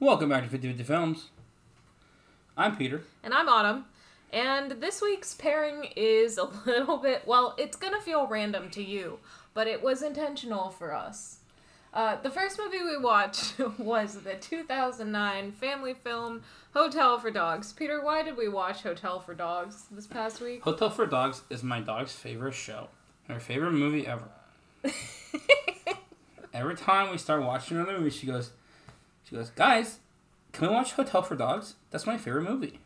Welcome back to 50 50 Films. I'm Peter. And I'm Autumn. And this week's pairing is a little bit, well, it's gonna feel random to you, but it was intentional for us. Uh, the first movie we watched was the 2009 family film Hotel for Dogs. Peter, why did we watch Hotel for Dogs this past week? Hotel for Dogs is my dog's favorite show. Her favorite movie ever. Every time we start watching another movie, she goes, she goes, guys, can we watch Hotel for Dogs? That's my favorite movie.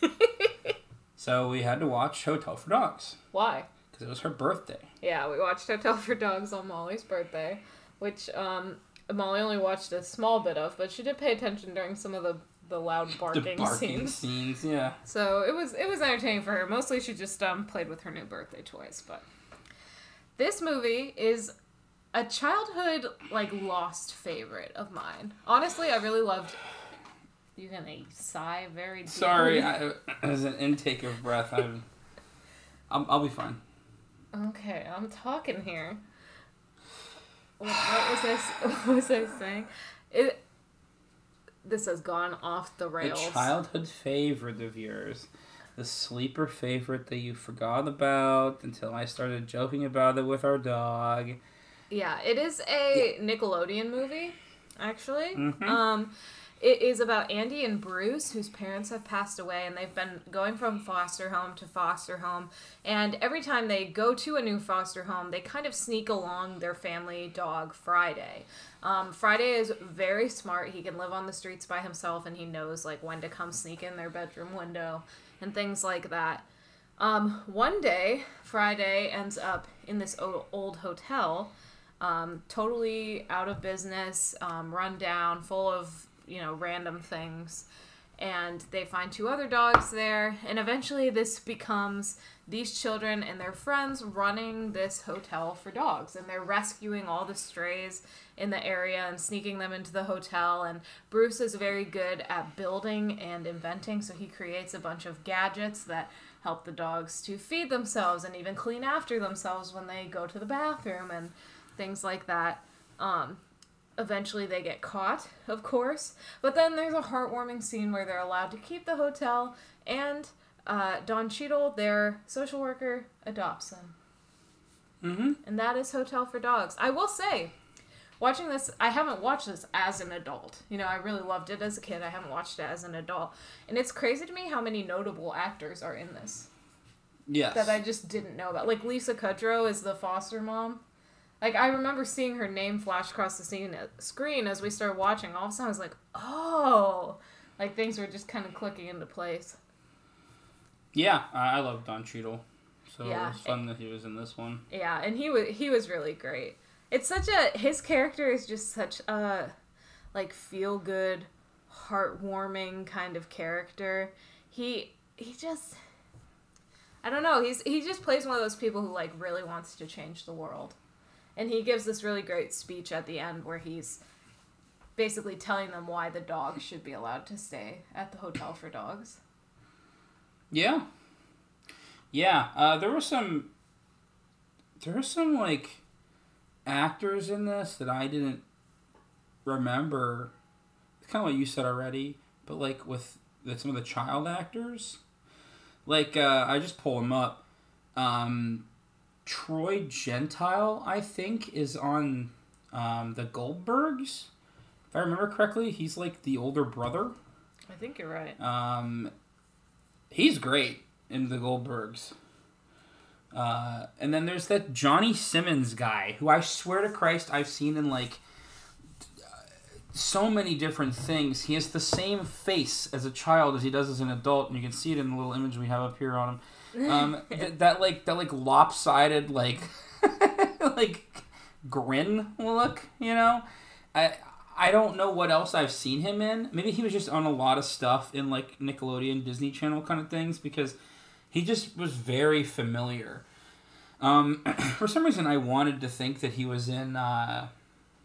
so we had to watch Hotel for Dogs Why? because it was her birthday. Yeah, we watched Hotel for Dogs on Molly's birthday, which um, Molly only watched a small bit of, but she did pay attention during some of the, the loud barking, the barking scenes. scenes, yeah. So it was it was entertaining for her. Mostly she just um, played with her new birthday toys. But this movie is a childhood like lost favorite of mine. Honestly, I really loved. You're gonna sigh very. Deeply. Sorry, I, as an intake of breath, I'm, I'll, I'll be fine. Okay, I'm talking here. What, what was I? What was I saying? It. This has gone off the A rails. childhood favorite of yours. The sleeper favorite that you forgot about until I started joking about it with our dog. Yeah, it is a Nickelodeon movie, actually. Mhm. Um, it is about Andy and Bruce, whose parents have passed away, and they've been going from foster home to foster home. And every time they go to a new foster home, they kind of sneak along their family dog, Friday. Um, Friday is very smart. He can live on the streets by himself, and he knows like when to come sneak in their bedroom window and things like that. Um, one day, Friday ends up in this old hotel, um, totally out of business, um, run down, full of you know random things, and they find two other dogs there, and eventually this becomes these children and their friends running this hotel for dogs, and they're rescuing all the strays in the area and sneaking them into the hotel. And Bruce is very good at building and inventing, so he creates a bunch of gadgets that help the dogs to feed themselves and even clean after themselves when they go to the bathroom. And things like that. Um, eventually, they get caught, of course, but then there's a heartwarming scene where they're allowed to keep the hotel, and uh, Don Cheadle, their social worker, adopts them Mm-hmm. and that is Hotel for Dogs. I will say, watching this, I haven't watched this as an adult. You know, I really loved it as a kid. I haven't watched it as an adult, and it's crazy to me how many notable actors are in this Yes. that I just didn't know about. Like Lisa Kudrow is the foster mom. Like I remember seeing her name flash across the scene, screen as we started watching. All of a sudden, I was like, "Oh!" Like things were just kind of clicking into place. yeah, I, love Don Cheadle. So Yeah. it was fun that he was in this one. Yeah, and he was he was really great. It's such a his character is just such a like feel good, heartwarming kind of character. He he just I don't know, he's he just plays one of those people who like really wants to change the world. And he gives this really great speech at the end where he's basically telling them why the dogs should be allowed to stay at the hotel for dogs. Yeah. Yeah. Uh, there were some. There were some like actors in this that I didn't remember. It's kind of what you said already, but like with the, some of the child actors, like uh, I just pull them up. Um, Troy Gentile, I think, is on um, the Goldbergs. If I remember correctly, he's like the older brother. I think you're right. Um, he's great in the Goldbergs. Uh, and then there's that Johnny Simmons guy who I swear to Christ I've seen in like so many different things. He has the same face as a child as he does as an adult, and you can see it in the little image we have up here on him. Um, th- that like that like lopsided like like grin look, you know. I I don't know what else I've seen him in. Maybe he was just on a lot of stuff in like Nickelodeon, Disney Channel kind of things because he just was very familiar. Um, for some reason, I wanted to think that he was in uh,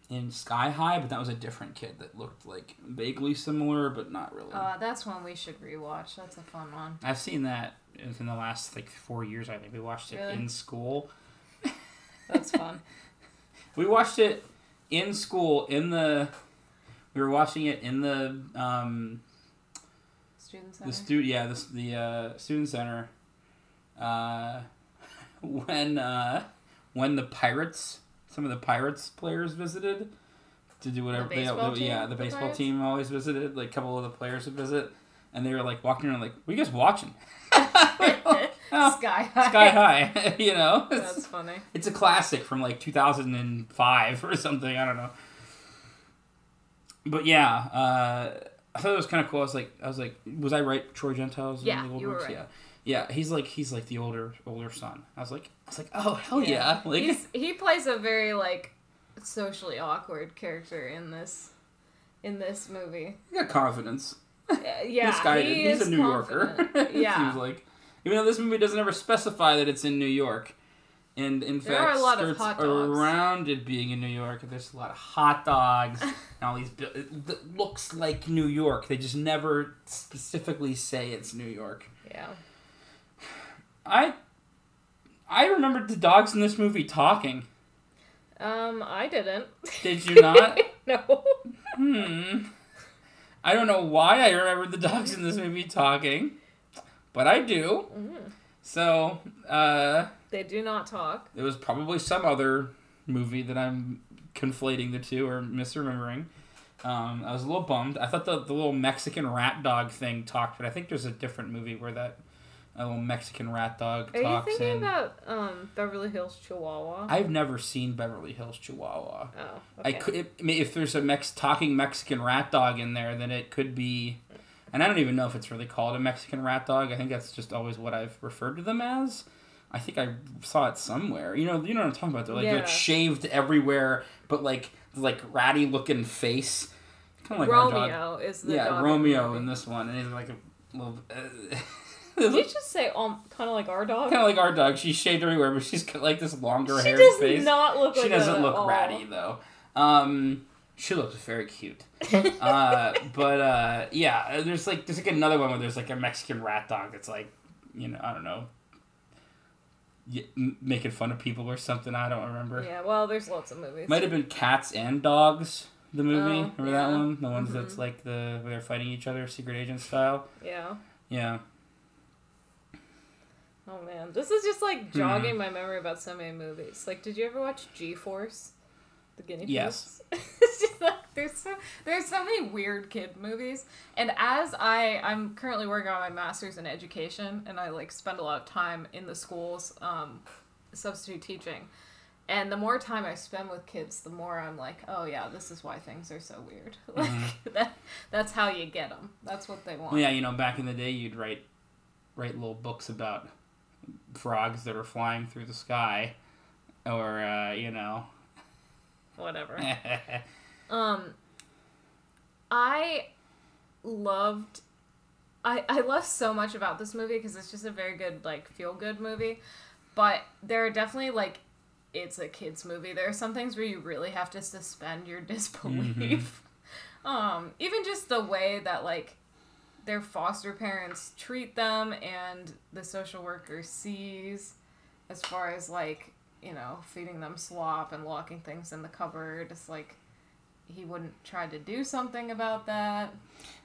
in Sky High, but that was a different kid that looked like vaguely similar, but not really. Uh, that's one we should rewatch. That's a fun one. I've seen that in the last like four years. I think we watched it Really? in school. That's fun. We watched it in school in the we were watching it in the um Student center. the stu yeah the the uh, student center uh when uh when the pirates some of the pirates players visited to do whatever they, baseball they- yeah the the baseball Pirates? team always visited like a couple of the players would visit and they were like walking around like what are you guys watching Oh, Sky high. sky high you know That's funny. it's a classic from like 2005 or something. I don't know. But yeah, uh, I thought it was kind of cool. I was like, I was like, was I right? Troy Gentiles. Yeah, the you were right. Yeah, yeah. He's like, he's like the older, older son. I was like, I was like, oh hell yeah! Yeah. Like, He's, he plays a very like socially awkward character in this in this movie. he got confidence. Uh, yeah, this guy, he he's a New Yorker. confident. Yeah, seems like, even though this movie doesn't ever specify that it's in New York. And in There fact, are a lot of hot dogs. around it being in New York. There's a lot of hot dogs and all these. it looks like New York. They just never specifically say it's New York. yeah. I, I remembered the dogs in this movie talking. Um, I didn't. Did you not? no. hmm. I don't know why I remembered the dogs in this movie talking, but I do. Mm. So, uh, They do not talk. it was probably some other movie that I'm conflating the two or misremembering. Um, I was a little bummed. I thought the, the little Mexican rat dog thing talked, but I think there's a different movie where that a little Mexican rat dog Are you thinking and about um Beverly Hills Chihuahua? I've never seen Beverly Hills Chihuahua. oh, I okay. could I mean, if there's a Mex talking Mexican rat dog in there, then it could be. And I don't even know if it's really called a Mexican rat dog. I think that's just always what I've referred to them as. I think I saw it somewhere. You know, you know what I'm talking about. They're like, they're Yeah. shaved everywhere, but like like ratty looking face. Kind of like. Romeo is the Yeah, Romeo in this one, and he's like a little. Did you just say um, kind of like our dog? kind of like our dog. She's shaved everywhere, but she's got like this longer she haired does face. not look she like doesn't look all. ratty though. Um, she looks very cute. uh, but uh, yeah, there's like there's like another one where there's like a Mexican rat dog that's like, you know, I don't know, making fun of people or something. I don't remember. Yeah, well, there's lots of movies. Might have been Cats and Dogs. The movie, Oh, remember that one? The ones that's Mhm. like the they're fighting each other, secret agent style. Yeah. Yeah. Oh man, this is just like Hmm. jogging my memory about so many movies. Like, did you ever watch G Force? The guinea pigs. Yes. it's just like there's so there's so many weird kid movies, and as I I'm currently working on my master's in education, and I like spend a lot of time in the schools, um, substitute teaching. And the more time I spend with kids, the more I'm like, oh yeah, this is why things are so weird. Like that, that's how you get them. That's what they want. Well, yeah, you know, back in the day, you'd write write little books about frogs that are flying through the sky, or uh, you know. Whatever. Um, I loved. I I love so much about this movie because it's just a very good like feel good movie, but there are definitely like. It's a kids movie. There are some things where you really have to suspend your disbelief. Um, even just the way that like their foster parents treat them and the social worker sees as far as like you know feeding them slop and locking things in the cupboard it's like he wouldn't try to do something about that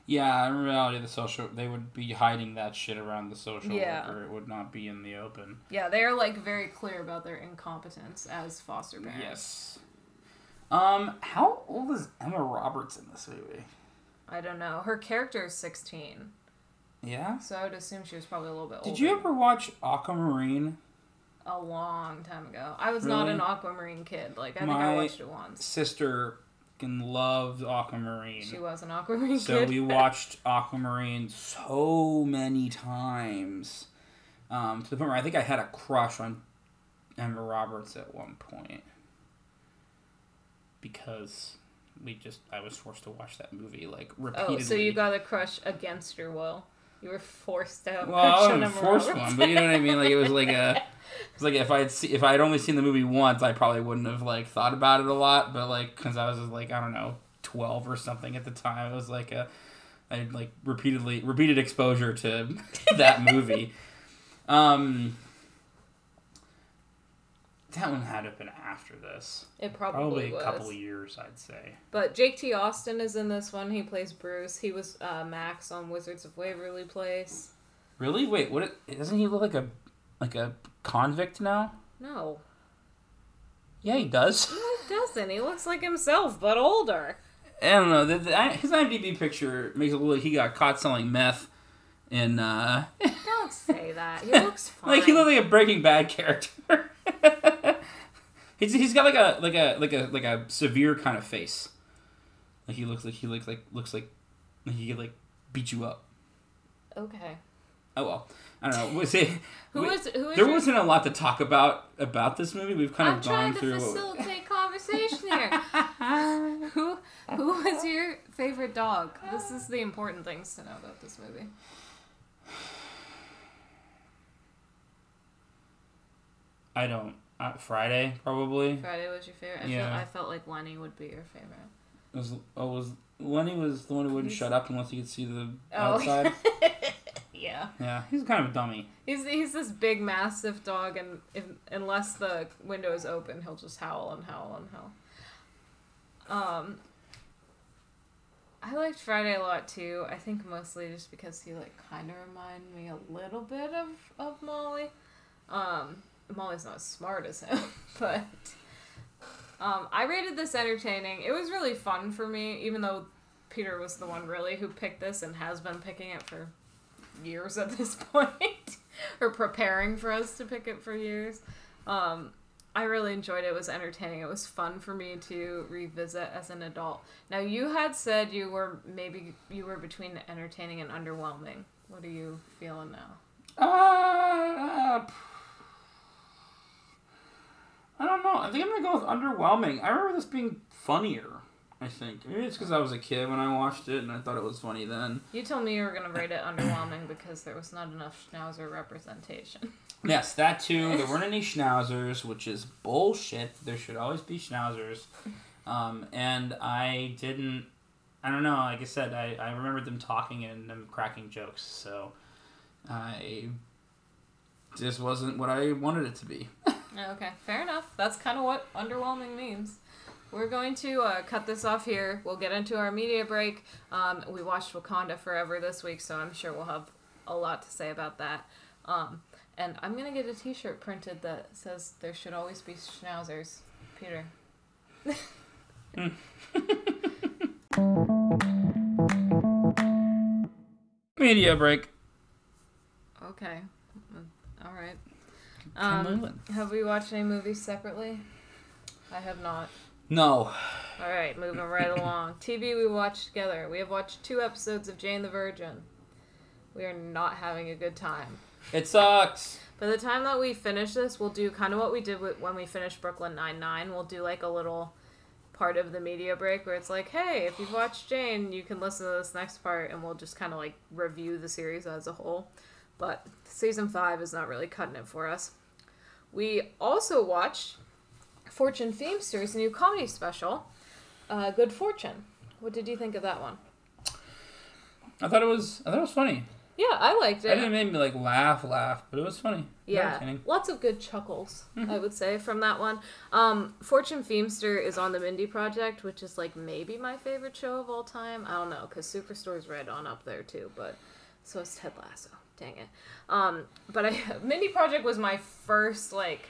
yeah, in reality, the social they would be hiding that shit around the social Yeah. worker. It would not be in the open. yeah they're like very clear about their incompetence as foster parents Yes. Um, how old is Emma Roberts in this movie? I don't know her character is 16 Yeah. so i would assume she was probably a little bit older. Did you ever watch Aquamarine? a long time ago i was not an aquamarine kid like i think i watched it once Sister fucking loved Aquamarine. she was an aquamarine So kid we watched Aquamarine so many times, um, to the point where I think I had a crush on Emma Roberts at one point because we just I was forced to watch that movie like repeatedly. oh so you got a crush against your will you were forced a well, I wasn't forced Roberts. one, but you know what I mean. Like it was like a, it's like if I had see, if I had only seen the movie once, I probably wouldn't have like thought about it a lot. But like because I was like I don't know twelve or something at the time, it was like a, I had like repeatedly repeated exposure to that movie. Um. That one had to have been after this. It probably, Probably a couple years, I'd say. But Jake T. Austin is in this one. He plays Bruce. He was uh, Max on Wizards of Waverly Place. Really? Wait, what? Doesn't he look like a like a convict now? No, Yeah, he does. no, he doesn't. He looks like himself, but older. I don't know. The, the, his IMDb picture makes it look like he got caught selling meth. In uh, Don't say that. He looks fine. like he looked like a Breaking Bad character. He's he's got like a like a like a like a severe kind of face. Like he looks like he looks like looks like like he could like beat you up. okay. Oh well, I don't know. Was it? Who is who is there your- wasn't a lot to talk about about this movie. We've kind I'm of trying gone to through. what- facilitate conversation here. who who was your favorite dog? This is the important things to know about this movie. I don't. Uh, Friday probably. Friday was your favorite. I Yeah. feel I felt like Lenny would be your favorite. It was oh was Lenny was the one who wouldn't He's- shut up unless he could see the Oh. outside. yeah. yeah, he's kind of a dummy. He's he's this big massive dog, and if, unless the window is open, he'll just howl and howl and howl. Um, I liked Friday a lot too. I think mostly just because he like kind of reminded me a little bit of of Molly. Um, Molly's not as smart as him, but um, I rated this entertaining. It was really fun for me, even though Peter was the one really who picked this and has been picking it for years at this point, or preparing for us to pick it for years. Um, I really enjoyed it. It was entertaining. It was fun for me to revisit as an adult. Now you had said you were maybe you were between entertaining and underwhelming. What are you feeling now? Uh, I don't know. I think I'm gonna go with underwhelming. I remember this being funnier. I think maybe it's because I was a kid when I watched it and I thought it was funny then. You told me you were gonna rate it underwhelming because there was not enough schnauzer representation. Yes, that too. There weren't any schnauzers, which is bullshit. There should always be schnauzers. Um, and I didn't. I don't know. Like I said, I, I remember them talking and them cracking jokes. So I this wasn't what I wanted it to be. Okay, fair enough. That's kind of what underwhelming means. We're going to uh, cut this off here. We'll get into our media break. Um, we watched Wakanda Forever this week, so I'm sure we'll have a lot to say about that. Um, and I'm gonna get a T-shirt printed that says "There should always be schnauzers." Peter. Media break. Okay. Mm, All right. Come Um, on. have we watched any movies separately? I have not. No. All right, moving right along. TV we watched together. We have watched two episodes of Jane the Virgin. We are not having a good time. It sucks. By the time that we finish this, we'll do kind of what we did with, when we finished Brooklyn Nine Nine. We'll do like a little part of the media break where it's like, hey, if you've watched Jane, you can listen to this next part, and we'll just kind of like review the series as a whole. But season five is not really cutting it for us. We also watched Fortune Feimster's new comedy special, uh, Good Fortune. What did you think of that one? I thought it was. I thought it was funny. Yeah, I liked it. I it. didn't make me like laugh, laugh, but it was funny. Yeah, lots of good chuckles, Mm-hmm. I would say, from that one. Um, Fortune Feimster is on the Mindy Project, which is like maybe my favorite show of all time. I don't know, because Superstore's right on up there too, but so is Ted Lasso. Dang it. Um, but I Mindy Project was my first like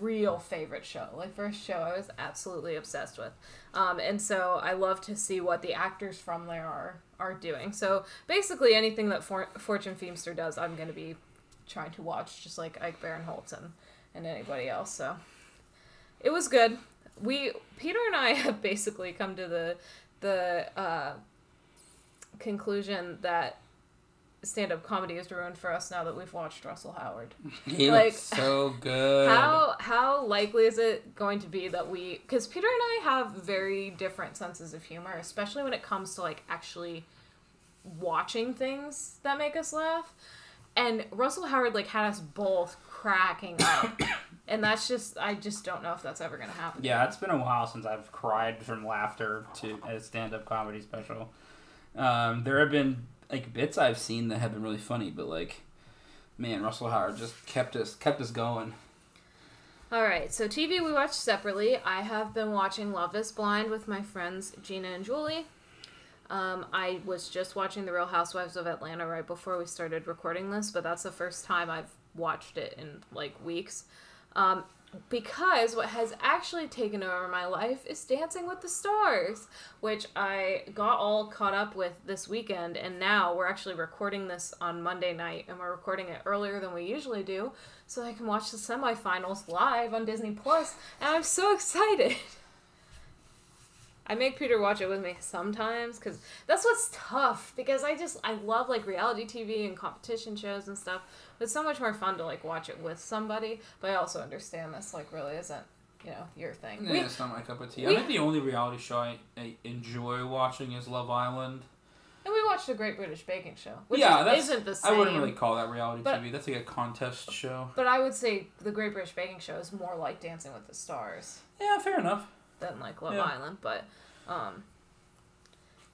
real favorite show. Like first show I was absolutely obsessed with. Um, and so I love to see what the actors from there are are doing. So basically anything that For- Fortune Feimster does, I'm going to be trying to watch just like Ike Barinholtz and, and anybody else. So it was good. We Peter and I have basically come to the the uh, conclusion that stand-up comedy is ruined for us now that we've watched Russell Howard. He Like, looks so good. How how likely is it going to be that we because Peter and I have very different senses of humor, especially when it comes to like actually watching things that make us laugh. And Russell Howard like had us both cracking up. and that's just I just don't know if that's ever gonna happen. Yeah, it's been a while since I've cried from laughter to a stand-up comedy special. Um, there have been like bits I've seen that have been really funny, but like, man, Russell Howard just kept us kept us going. All right, so TV we watch separately. I have been watching Love Is Blind with my friends Gina and Julie. Um, I was just watching The Real Housewives of Atlanta right before we started recording this, but that's the first time I've watched it in like weeks. Um, because what has actually taken over my life is Dancing with the Stars, which I got all caught up with this weekend, and now we're actually recording this on Monday night, and we're recording it earlier than we usually do, so I can watch the semifinals live on Disney Plus, and I'm so excited. I make Peter watch it with me sometimes because that's what's tough because I just I love like reality TV and competition shows and stuff. It's so much more fun to like watch it with somebody, but I also understand this like really isn't you know your thing. Yeah, We- it's not my cup of tea. we- I think the only reality show I, I enjoy watching is Love Island. and we watched the Great British Baking Show, which yeah, is, isn't the same. I wouldn't really call that reality but- TV. That's like a contest show. But I would say the Great British Baking Show is more like Dancing with the Stars Yeah, fair enough. Than like Love Yeah. Island, but um.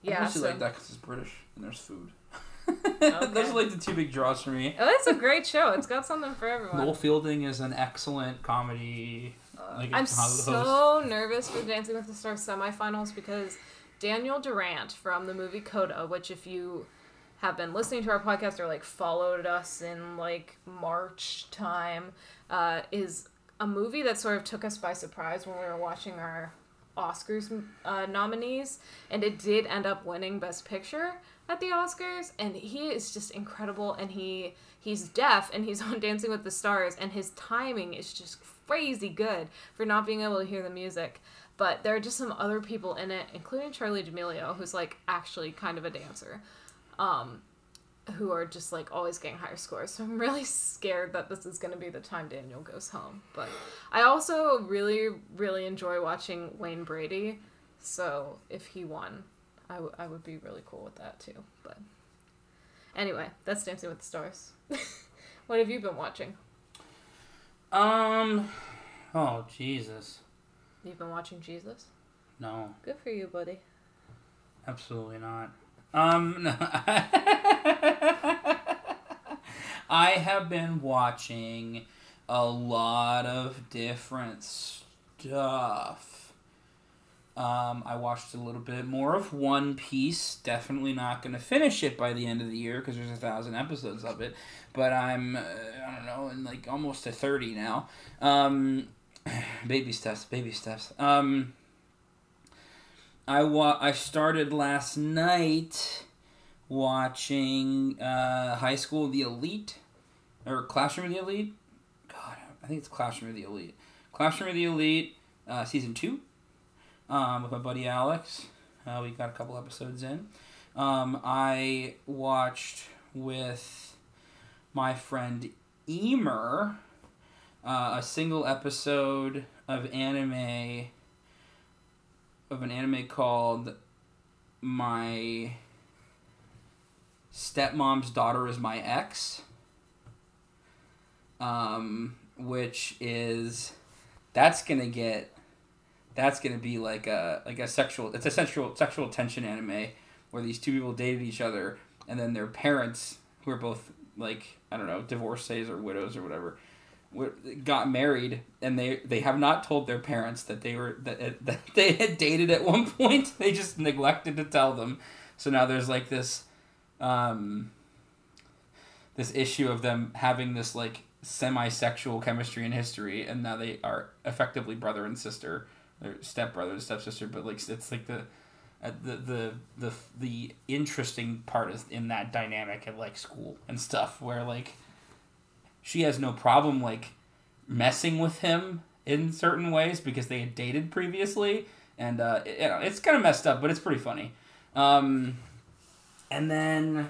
I Yeah, mostly so like that because it's British and there's food. Okay. Those are like the two big draws for me. oh, it's a great show. It's got something for everyone. Noel Fielding is an excellent comedy. Like I'm a host. so nervous for Dancing with the Stars semifinals because Daniel Durant from the movie Coda, which if you have been listening to our podcast or like followed us in like March time, uh, is a movie that sort of took us by surprise when we were watching our Oscars uh, nominees, and it did end up winning Best Picture at the Oscars, and he is just incredible, and he he's deaf and he's on Dancing with the Stars, and his timing is just crazy good for not being able to hear the music. But there are just some other people in it, including Charlie D'Amelio, who's like actually kind of a dancer, um, who are just like always getting higher scores. So I'm really scared that this is going to be the time Daniel goes home. But I also really, really enjoy watching Wayne Brady. So if he won, I, w- I would be really cool with that too. But anyway, that's Dancing with the Stars. what have you been watching? Um. Oh Jesus. You've been watching Jesus? No, Good for you, buddy. absolutely not. Um. No. I have been watching a lot of different stuff. Um, I watched a little bit more of One Piece. Definitely not going to finish it by the end of the year because there's a thousand episodes of it. But I'm, uh, I don't know, in like almost to 30 now. Um, baby steps, baby steps. Um, I wa- I started last night watching uh, High School of the Elite or Classroom of the Elite. God, I think it's Classroom of the Elite. Classroom of the Elite, uh, season two, um, with my buddy Alex. Uh, we got a couple episodes in. Um, I watched with my friend Emer uh, a single episode of anime of an anime called My Stepmom's Daughter is My Ex. Um, which is that's gonna get that's gonna be like a like a sexual it's a sexual sexual tension anime where these two people dated each other and then their parents who are both like I don't know divorcees or widows or whatever got married and they they have not told their parents that they were that, that they had dated at one point. They just neglected to tell them. So now there's like this um this issue of them having this like semi-sexual chemistry in history and now they are effectively brother and sister or stepbrother and stepsister but like it's like the uh, the, the the the interesting part is in that dynamic at like school and stuff where like she has no problem like messing with him in certain ways because they had dated previously. And uh, it- you know, it's kind of messed up but it's pretty funny. Um, and then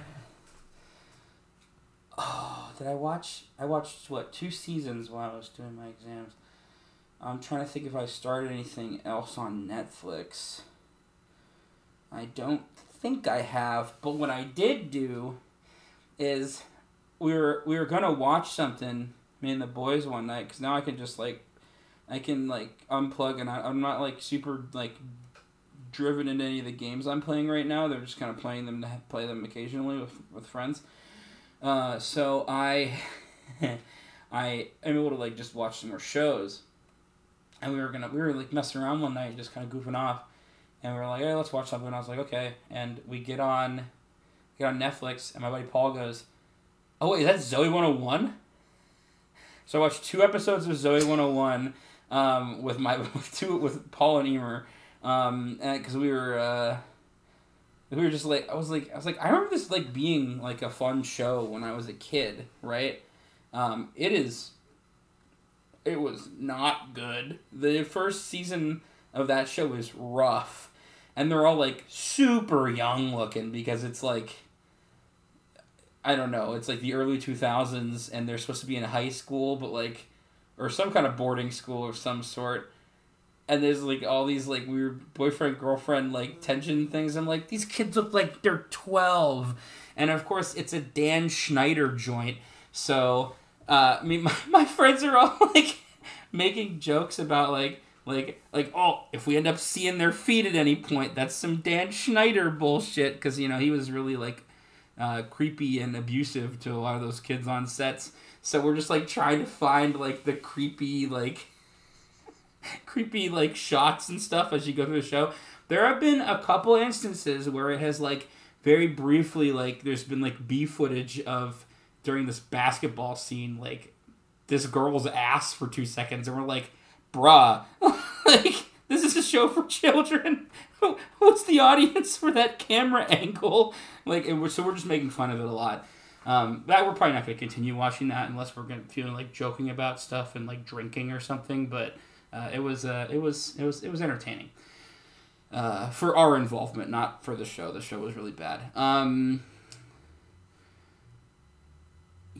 oh did i watch i watched what two seasons while i was doing my exams. I'm trying to think if i started anything else on netflix. I don't think i have but what i did do is we were we were gonna watch something me and the boys one night because now i can just like i can like unplug and I, i'm not like super like driven into any of the games i'm playing right now. They're just kind of playing them to play them occasionally with, with friends. Uh, so i i am able to like just watch some more shows. And we were gonna we were like messing around one night, just kind of goofing off, and we were like, hey, let's watch something. And I was like, okay, and we get on, get on Netflix, and my buddy Paul goes, oh wait, is that Zoey one hundred and one? So I watched two episodes of Zoey one hundred and one, um, with my with two with Paul and Emer, um, because we were. Uh, we were just like I was like I was like I remember this like being like a fun show when I was a kid, right? Um, it is. It was not good. The first season of that show was rough, and they're all like super young looking because it's like. I don't know. It's like the early two thousands, and they're supposed to be in high school, but like, or some kind of boarding school of some sort and there's like all these like weird boyfriend girlfriend like tension things. I'm like, these kids look like they're twelve, and of course it's a Dan Schneider joint. So, uh, I mean, my, my friends are all like making jokes about like like like oh if we end up seeing their feet at any point that's some Dan Schneider bullshit because you know he was really like uh, creepy and abusive to a lot of those kids on sets. So we're just like trying to find like the creepy like creepy like shots and stuff as you go through the show. There have been a couple instances where it has like very briefly like there's been like B footage of during this basketball scene like this girl's ass for two seconds and we're like, bruh, like this is a show for children. What's the audience for that camera angle? Like, we're, so we're just making fun of it a lot. Um, that we're probably not going to continue watching that unless we're going to feeling like joking about stuff and like drinking or something. But uh, it was uh, it was it was it was entertaining uh, for our involvement, not for the show. The show was really bad. Um,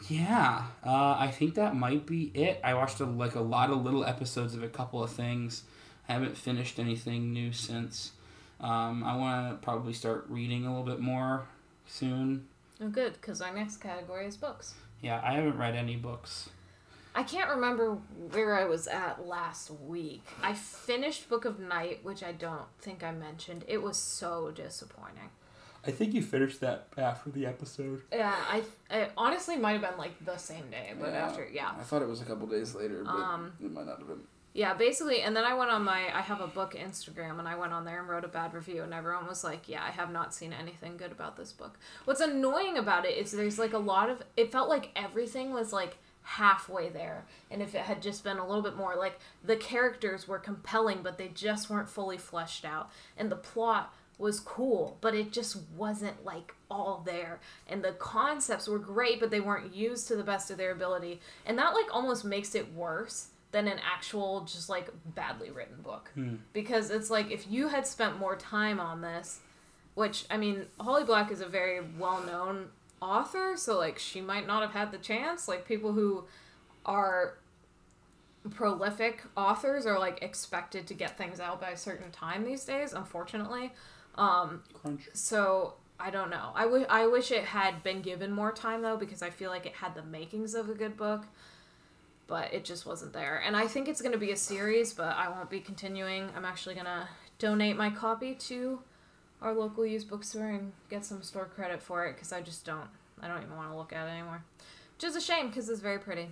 yeah, uh, I think that might be it. I watched a, like a lot of little episodes of a couple of things. I haven't finished anything new since. Um, I want to probably start reading a little bit more soon. Oh, good, because our next category is books. Yeah, I haven't read any books. I can't remember where I was at last week. I finished Book of Night, which I don't think I mentioned. It was so disappointing. I think you finished that after the episode. Yeah, I it honestly might have been like the same day, but Yeah. after yeah. I thought it was a couple days later, but Um, it might not have been. Yeah, basically, and then I went on my I have a book Instagram and I went on there and wrote a bad review and everyone was like, "Yeah, I have not seen anything good about this book." What's annoying about it is there's like a lot of it felt like everything was like halfway there. And if it had just been a little bit more like the characters were compelling but they just weren't fully fleshed out and the plot was cool, but it just wasn't like all there. And the concepts were great, but they weren't used to the best of their ability. And that like almost makes it worse than an actual just like badly written book. Because it's like if you had spent more time on this, which I mean, Holly Black is a very well-known author, so like she might not have had the chance. Like people who are prolific authors are like expected to get things out by a certain time these days, unfortunately. Um, Crunch. so I don't know. I wish I wish it had been given more time though, because I feel like it had the makings of a good book, but it just wasn't there. And I think it's gonna be a series, but I won't be continuing. I'm actually gonna donate my copy to our local used bookstore and get some store credit for it because I just don't. I don't even want to look at it anymore, which is a shame because it's very pretty.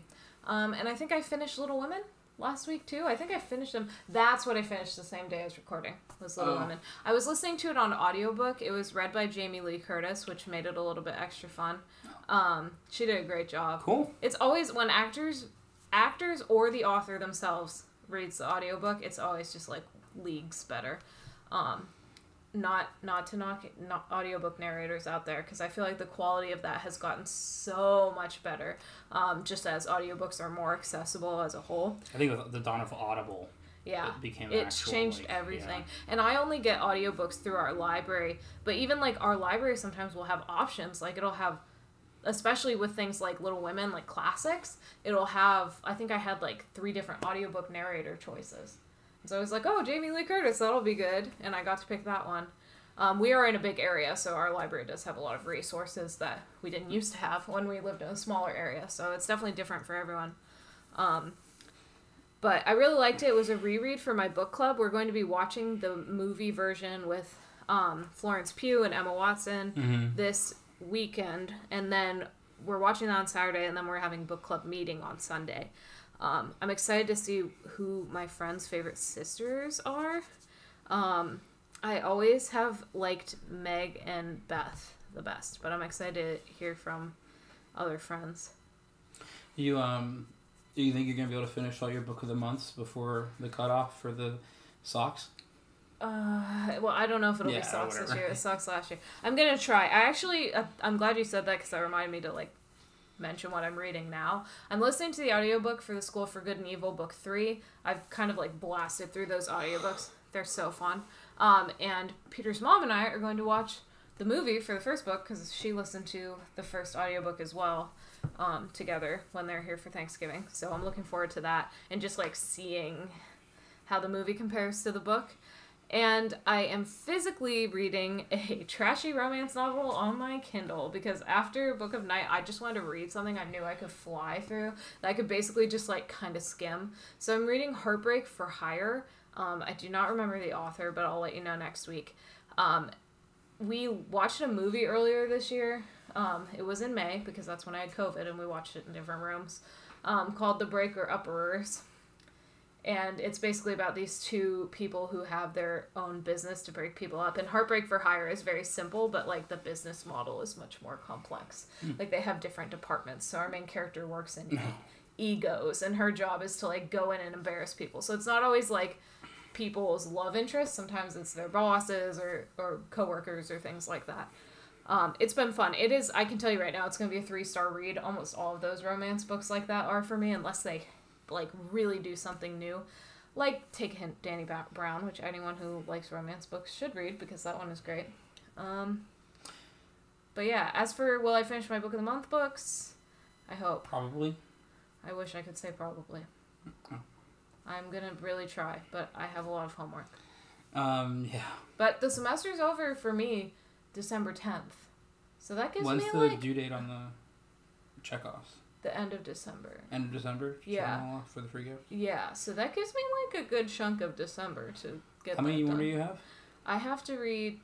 Um, and I think I finished Little Women last week too. I think I finished them. That's what I finished the same day as recording was Little Oh. Women. I was listening to it on audiobook. It was read by Jamie Lee Curtis, which made it a little bit extra fun. Um, she did a great job. Cool. It's always when actors, actors or the author themselves reads the audiobook, it's always just like leagues better. Um, not not to knock not audiobook narrators out there because I feel like the quality of that has gotten so much better. Um, just as audiobooks are more accessible as a whole. I think with the dawn of Audible, Yeah. it It's actual, changed like, everything. yeah. And I only get audiobooks through our library, but even like our library sometimes will have options. Like it'll have especially with things like Little Women, like classics, it'll have I think I had like three different audiobook narrator choices. So I was like, "Oh, Jamie Lee Curtis, that'll be good." And I got to pick that one. Um, we are in a big area, so our library does have a lot of resources that we didn't used to have when we lived in a smaller area. So it's definitely different for everyone. Um, but I really liked it. It was a reread for my book club. We're going to be watching the movie version with um, Florence Pugh and Emma Watson Mhm. this weekend, and then we're watching that on Saturday, and then we're having book club meeting on Sunday. Um, I'm excited to see who my friends' favorite sisters are. Um, I always have liked Meg and Beth the best, but I'm excited to hear from other friends. You um, do you think you're gonna be able to finish all your book of the months before the cutoff for the socks? Uh, well, I don't know if it'll Yeah, be socks this year. It sucks last year. I'm gonna try. I actually, uh, I'm glad you said that because that reminded me to like mention what I'm reading now. I'm listening to the audiobook for the School for Good and Evil book three. I've kind of like blasted through those audiobooks. They're so fun. Um, and Peter's mom and I are going to watch the movie for the first book because she listened to the first audiobook as well um, together when they're here for Thanksgiving. So I'm looking forward to that and just like seeing how the movie compares to the book. And I am physically reading a trashy romance novel on my Kindle because after Book of Night, I just wanted to read something I knew I could fly through that I could basically just like kind of skim. So I'm reading Heartbreak for Hire. Um, I do not remember the author, but I'll let you know next week. Um, we watched a movie earlier this year. Um, it was in May because that's when I had COVID and we watched it in different rooms um, called The Breaker Upperers and it's basically about these two people who have their own business to break people up. And heartbreak for hire is very simple but like the business model is much more complex. Like they have different departments. So our main character works in e- egos and her job is to like go in and embarrass people. So it's not always like people's love interests. Sometimes it's their bosses or or coworkers or things like that. Um, it's been fun. It is. I can tell you right now, it's gonna be a three star read. Almost all of those romance books like that are for me, unless they like really do something new. Like take a hint, Dani Ba- Brown, which anyone who likes romance books should read because that one is great. Um, but yeah, as for will I finish my book of the month books? I hope. Probably. I wish I could say probably. Oh. I'm gonna really try, but I have a lot of homework. Um, yeah. But the semester's over for me December 10th. So that gives When's me the like due date on the checkoffs? The end of December. End of December. Yeah. Shut 'em all off For the free gift. Yeah, so that gives me like a good chunk of December to get the How many more do you have? I have to read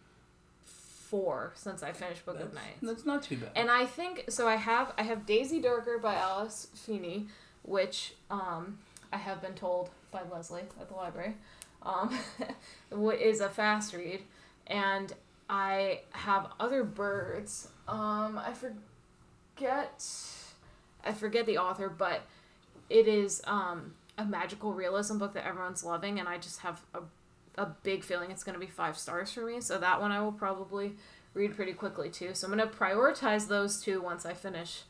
four since I finished Book of That's, Nights. that's not too bad. And I think so I have I have Daisy Darker by Alice Feeney, which um I have been told by Leslie at the library, um, is a fast read, and I have Other Birds. Um, I forget, I forget the author, but it is um a magical realism book that everyone's loving, and I just have a a big feeling it's going to be five stars for me. So that one I will probably read pretty quickly too. So I'm going to prioritize those two once I finish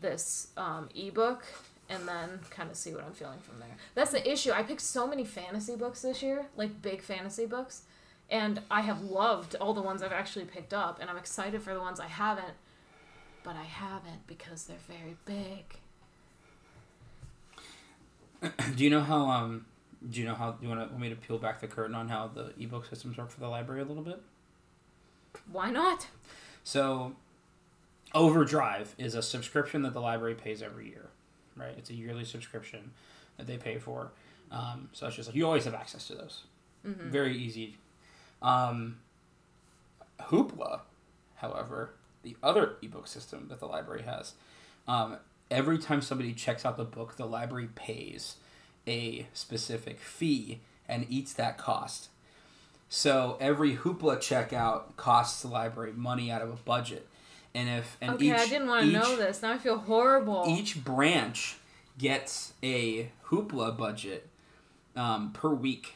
this um, ebook and then kind of see what I'm feeling from there. That's the issue. I picked so many fantasy books this year, like big fantasy books, and I have loved all the ones I've actually picked up, and I'm excited for the ones I haven't, but I haven't because they're very big. do you know how um do you know how do you want, to, want me to peel back the curtain on how the ebook systems work for the library a little bit? Why not? So, Overdrive is a subscription that the library pays every year, right? It's a yearly subscription that they pay for. Um, so it's just like you always have access to those. Mm-hmm. Very easy. Um, Hoopla, however, the other ebook system that the library has, um, every time somebody checks out the book, the library pays a specific fee and eats that cost. So every Hoopla checkout costs the library money out of a budget. And if and okay, each, I didn't want to know this. Now I feel horrible. each branch gets a hoopla budget um, per week.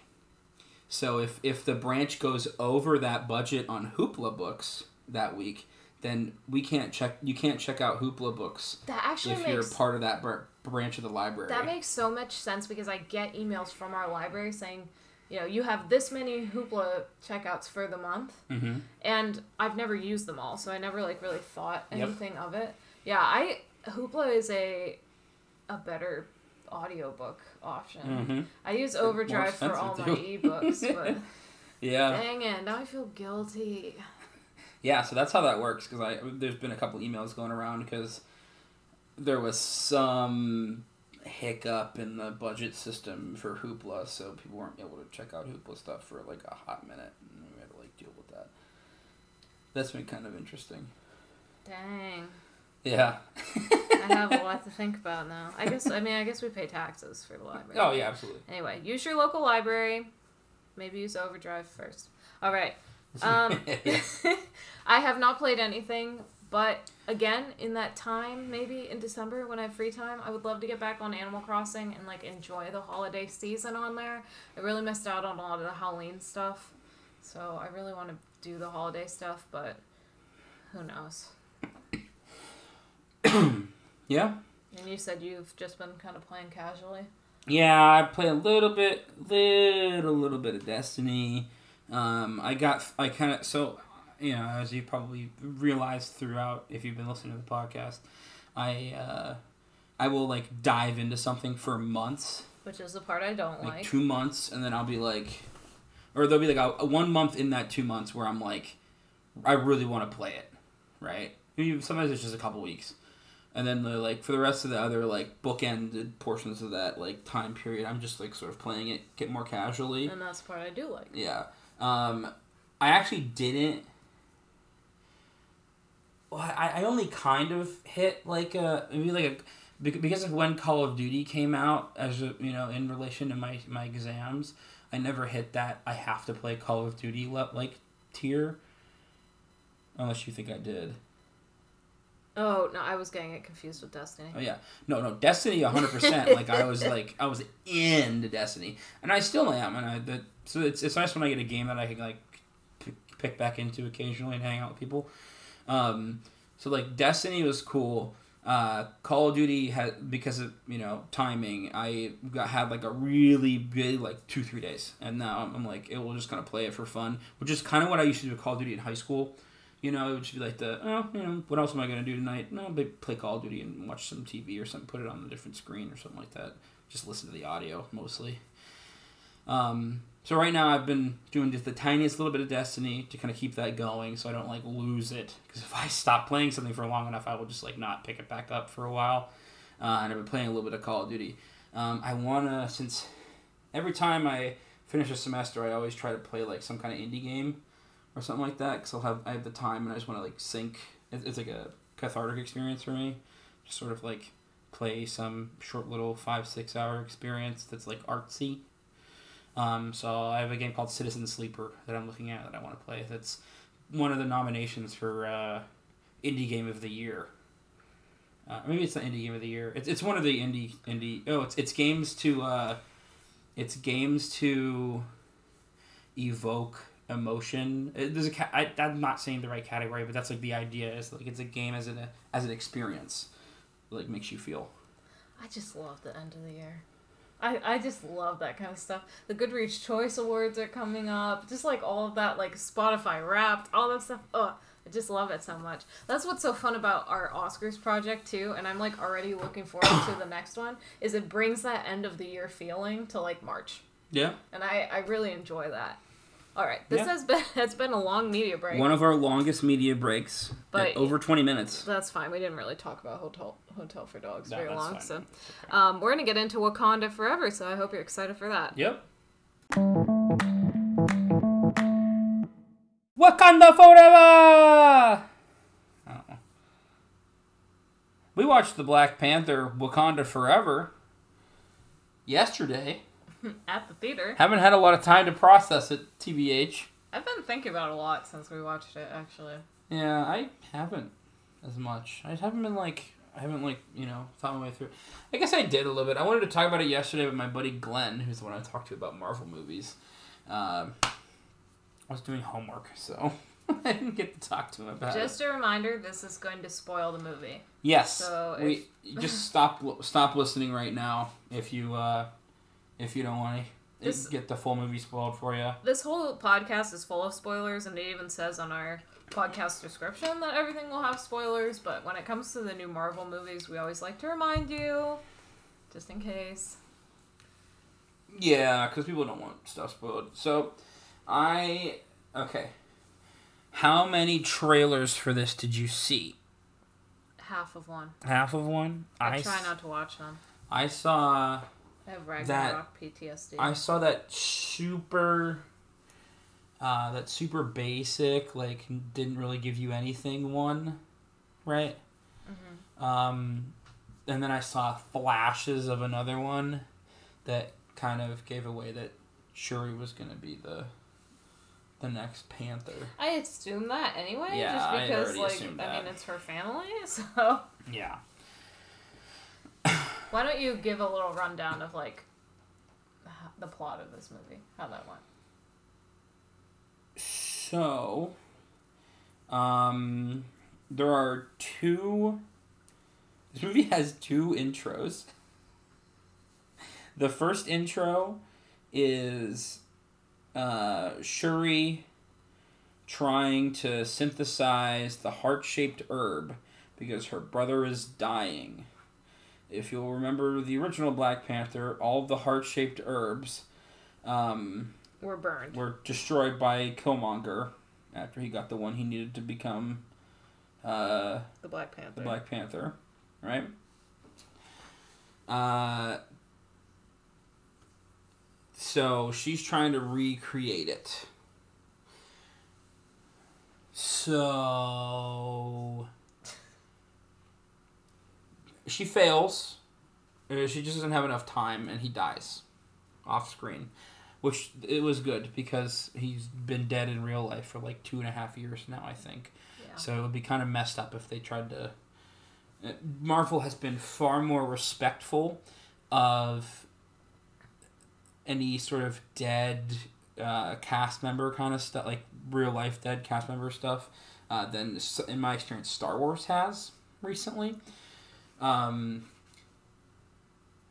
So if if the branch goes over that budget on hoopla books that week, then we can't check. You can't check out hoopla books that actually if makes you're part of that br- branch of the library. That makes so much sense because I get emails from our library saying, you know, you have this many Hoopla checkouts for the month, hmm and I've never used them all, so I never like really thought Yep. anything of it. Yeah, I Hoopla is a a better audiobook option. hmm I use Overdrive for all my ebooks, but Yeah. dang it, now I feel guilty. Yeah, so that's how that works. Because I there's been a couple emails going around because there was some hiccup in the budget system for Hoopla, so people weren't able to check out Hoopla stuff for like a hot minute, and we had to like deal with that. That's been kind of interesting. Dang, Yeah. I have a lot to think about now. I guess I mean I guess we pay taxes for the library. Oh yeah, absolutely. Anyway, use your local library. Maybe use Overdrive first. All right. Um, I have not played anything, but again, in that time, maybe in December when I have free time, I would love to get back on Animal Crossing and like enjoy the holiday season on there. I really missed out on a lot of the Halloween stuff, so I really want to do the holiday stuff, but who knows? yeah. And you said you've just been kind of playing casually. Yeah, I play a little bit, little, little bit of Destiny. Um, I got, I kind of, so, you know, as you probably realized throughout, if you've been listening to the podcast, I, uh, I will like dive into something for months, Which is the part I don't like like. two months, and then I'll be like, or there'll be like a, one month in that two months where I'm like, I really want to play it, right? Sometimes it's just a couple weeks, and then the, like for the rest of the other like bookended portions of that like time period, I'm just like sort of playing it, get more casually. and that's the part I do like. Yeah. Um, I actually didn't. Well, I, I only kind of hit like a maybe like a bec- because of when Call of Duty came out as a, you know in relation to my my exams. I never hit that. I have to play Call of Duty le- like tier. Unless you think I did. Oh no, I was getting it confused with Destiny. Oh yeah, no, no, Destiny, hundred percent. Like I was like I was into Destiny, and I still am. And I that so it's it's nice when I get a game that I can like p- pick back into occasionally and hang out with people. Um, so like Destiny was cool. Uh, Call of Duty had because of you know timing. I got had like a really big like two three days, and now I'm, I'm like it will just kind of play it for fun, which is kind of what I used to do with Call of Duty in high school. You know, it would just be like the, oh, you know, what else am I going to do tonight? No, but play Call of Duty and watch some TV or something, put it on a different screen or something like that. Just listen to the audio mostly. Um, so right now I've been doing just the tiniest little bit of Destiny to kind of keep that going so I don't like lose it. Because if I stop playing something for long enough, I will just like not pick it back up for a while. Uh, and I've been playing a little bit of Call of Duty. Um, I want to, since every time I finish a semester, I always try to play like some kind of indie game or something like that because I'll have I have the time and I just want to like sink. It's, it's like a cathartic experience for me. Just sort of like play some short little five six hour experience that's like artsy. Um, so I have a game called Citizen Sleeper that I'm looking at that I want to play. That's one of the nominations for uh, indie game of the year. Uh, maybe it's the indie game of the year. It's, it's one of the indie indie. Oh, it's it's games to uh, it's games to evoke emotion. Uh, There's a ca- I, I'm not saying the right category, but that's like the idea. Is like it's a game as an as an experience, like makes you feel. I just love the end of the year. I, I just love that kind of stuff. The Goodreads Choice Awards are coming up. Just like all of that, like Spotify Wrapped, all that stuff. Ugh, I just love it so much. That's what's so fun about our Oscars project too, and I'm like already looking forward to the next one. Is it brings that end of the year feeling to like March, Yeah. and I I really enjoy that. All right, this Yeah. has been it's been a long media break. One of our longest media breaks, But- over twenty minutes. That's fine. We didn't really talk about Hotel Hotel for Dogs No, very long, fine. so okay. um, we're gonna get into Wakanda Forever. So I hope you're excited for that. Yep. Wakanda forever. Oh. We watched the Black Panther Wakanda Forever yesterday. At the theater. Haven't had a lot of time to process it, tbh. I've been thinking about it a lot since we watched it, actually. Yeah, I haven't as much. I haven't been like I haven't like you know thought my way through. I guess I did a little bit. I wanted to talk about it yesterday with my buddy Glenn, who's the one I talked to about Marvel movies. Um, I was doing homework, so I didn't get to talk to him about it. Just a reminder, this is going to spoil the movie. Yes, So we just stop stop listening right now if you uh, if you don't want to get the full movie spoiled for you. This whole podcast is full of spoilers, and it even says on our podcast description that everything will have spoilers, but when it comes to the new Marvel movies, we always like to remind you, just in case. Yeah, because people don't want stuff spoiled. So, I okay. How many trailers for this did you see? Half of one. Half of one. I, I try s- not to watch them. I saw. I Ragnarok PTSD. I saw that super. Uh, that super basic, like didn't really give you anything. One, right? Mhm. Um, and then I saw flashes of another one that kind of gave away that Shuri was going to be the the next Panther. I assume that anyway, Yeah, just I because already like I mean it's her family, so Yeah. why don't you give a little rundown of like the plot of this movie, how that went? So, um, there are two. This movie has two intros. The first intro is uh, Shuri trying to synthesize the heart shaped herb because her brother is dying. If you'll remember the original Black Panther, all the heart shaped herbs. Um, We're burned. were destroyed by Killmonger after he got the one he needed to become uh, the Black Panther. the Black Panther, right? Uh, so she's trying to recreate it. So she fails. Uh, She just doesn't have enough time, and he dies off screen, which it was good because he's been dead in real life for like two and a half years now. I think. Yeah. So it would be kind of messed up if they tried to. uh, Marvel has been far more respectful of any sort of dead uh, cast member kind of stuff, like real life dead cast member stuff, uh, than, in my experience, Star Wars has recently. Um,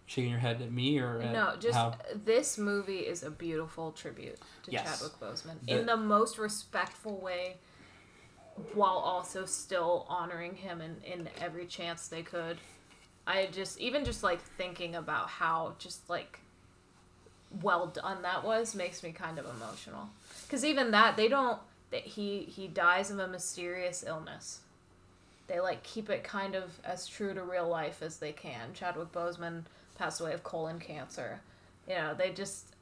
shaking your head at me or at No, just how? this movie is a beautiful tribute to Yes. Chadwick Boseman The- in the most respectful way, while also still honoring him in, in every chance they could. I just even just like thinking about how just like well done that was makes me kind of emotional because even that they don't that he he dies of a mysterious illness they like keep it kind of as true to real life as they can. Chadwick boseman passed away of colon cancer. You know they just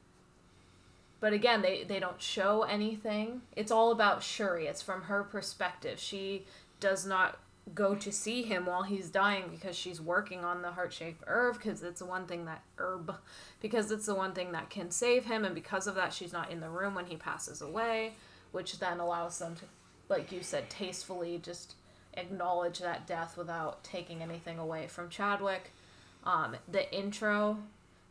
but again they they don't show anything. It's all about shuri. It's from her perspective. She does not go to see him while he's dying because she's working on the heart-shaped herb because it's the one thing that herb because it's the one thing that can save him and because of that she's not in the room when he passes away which then allows them to like you said tastefully just acknowledge that death without taking anything away from chadwick um, the intro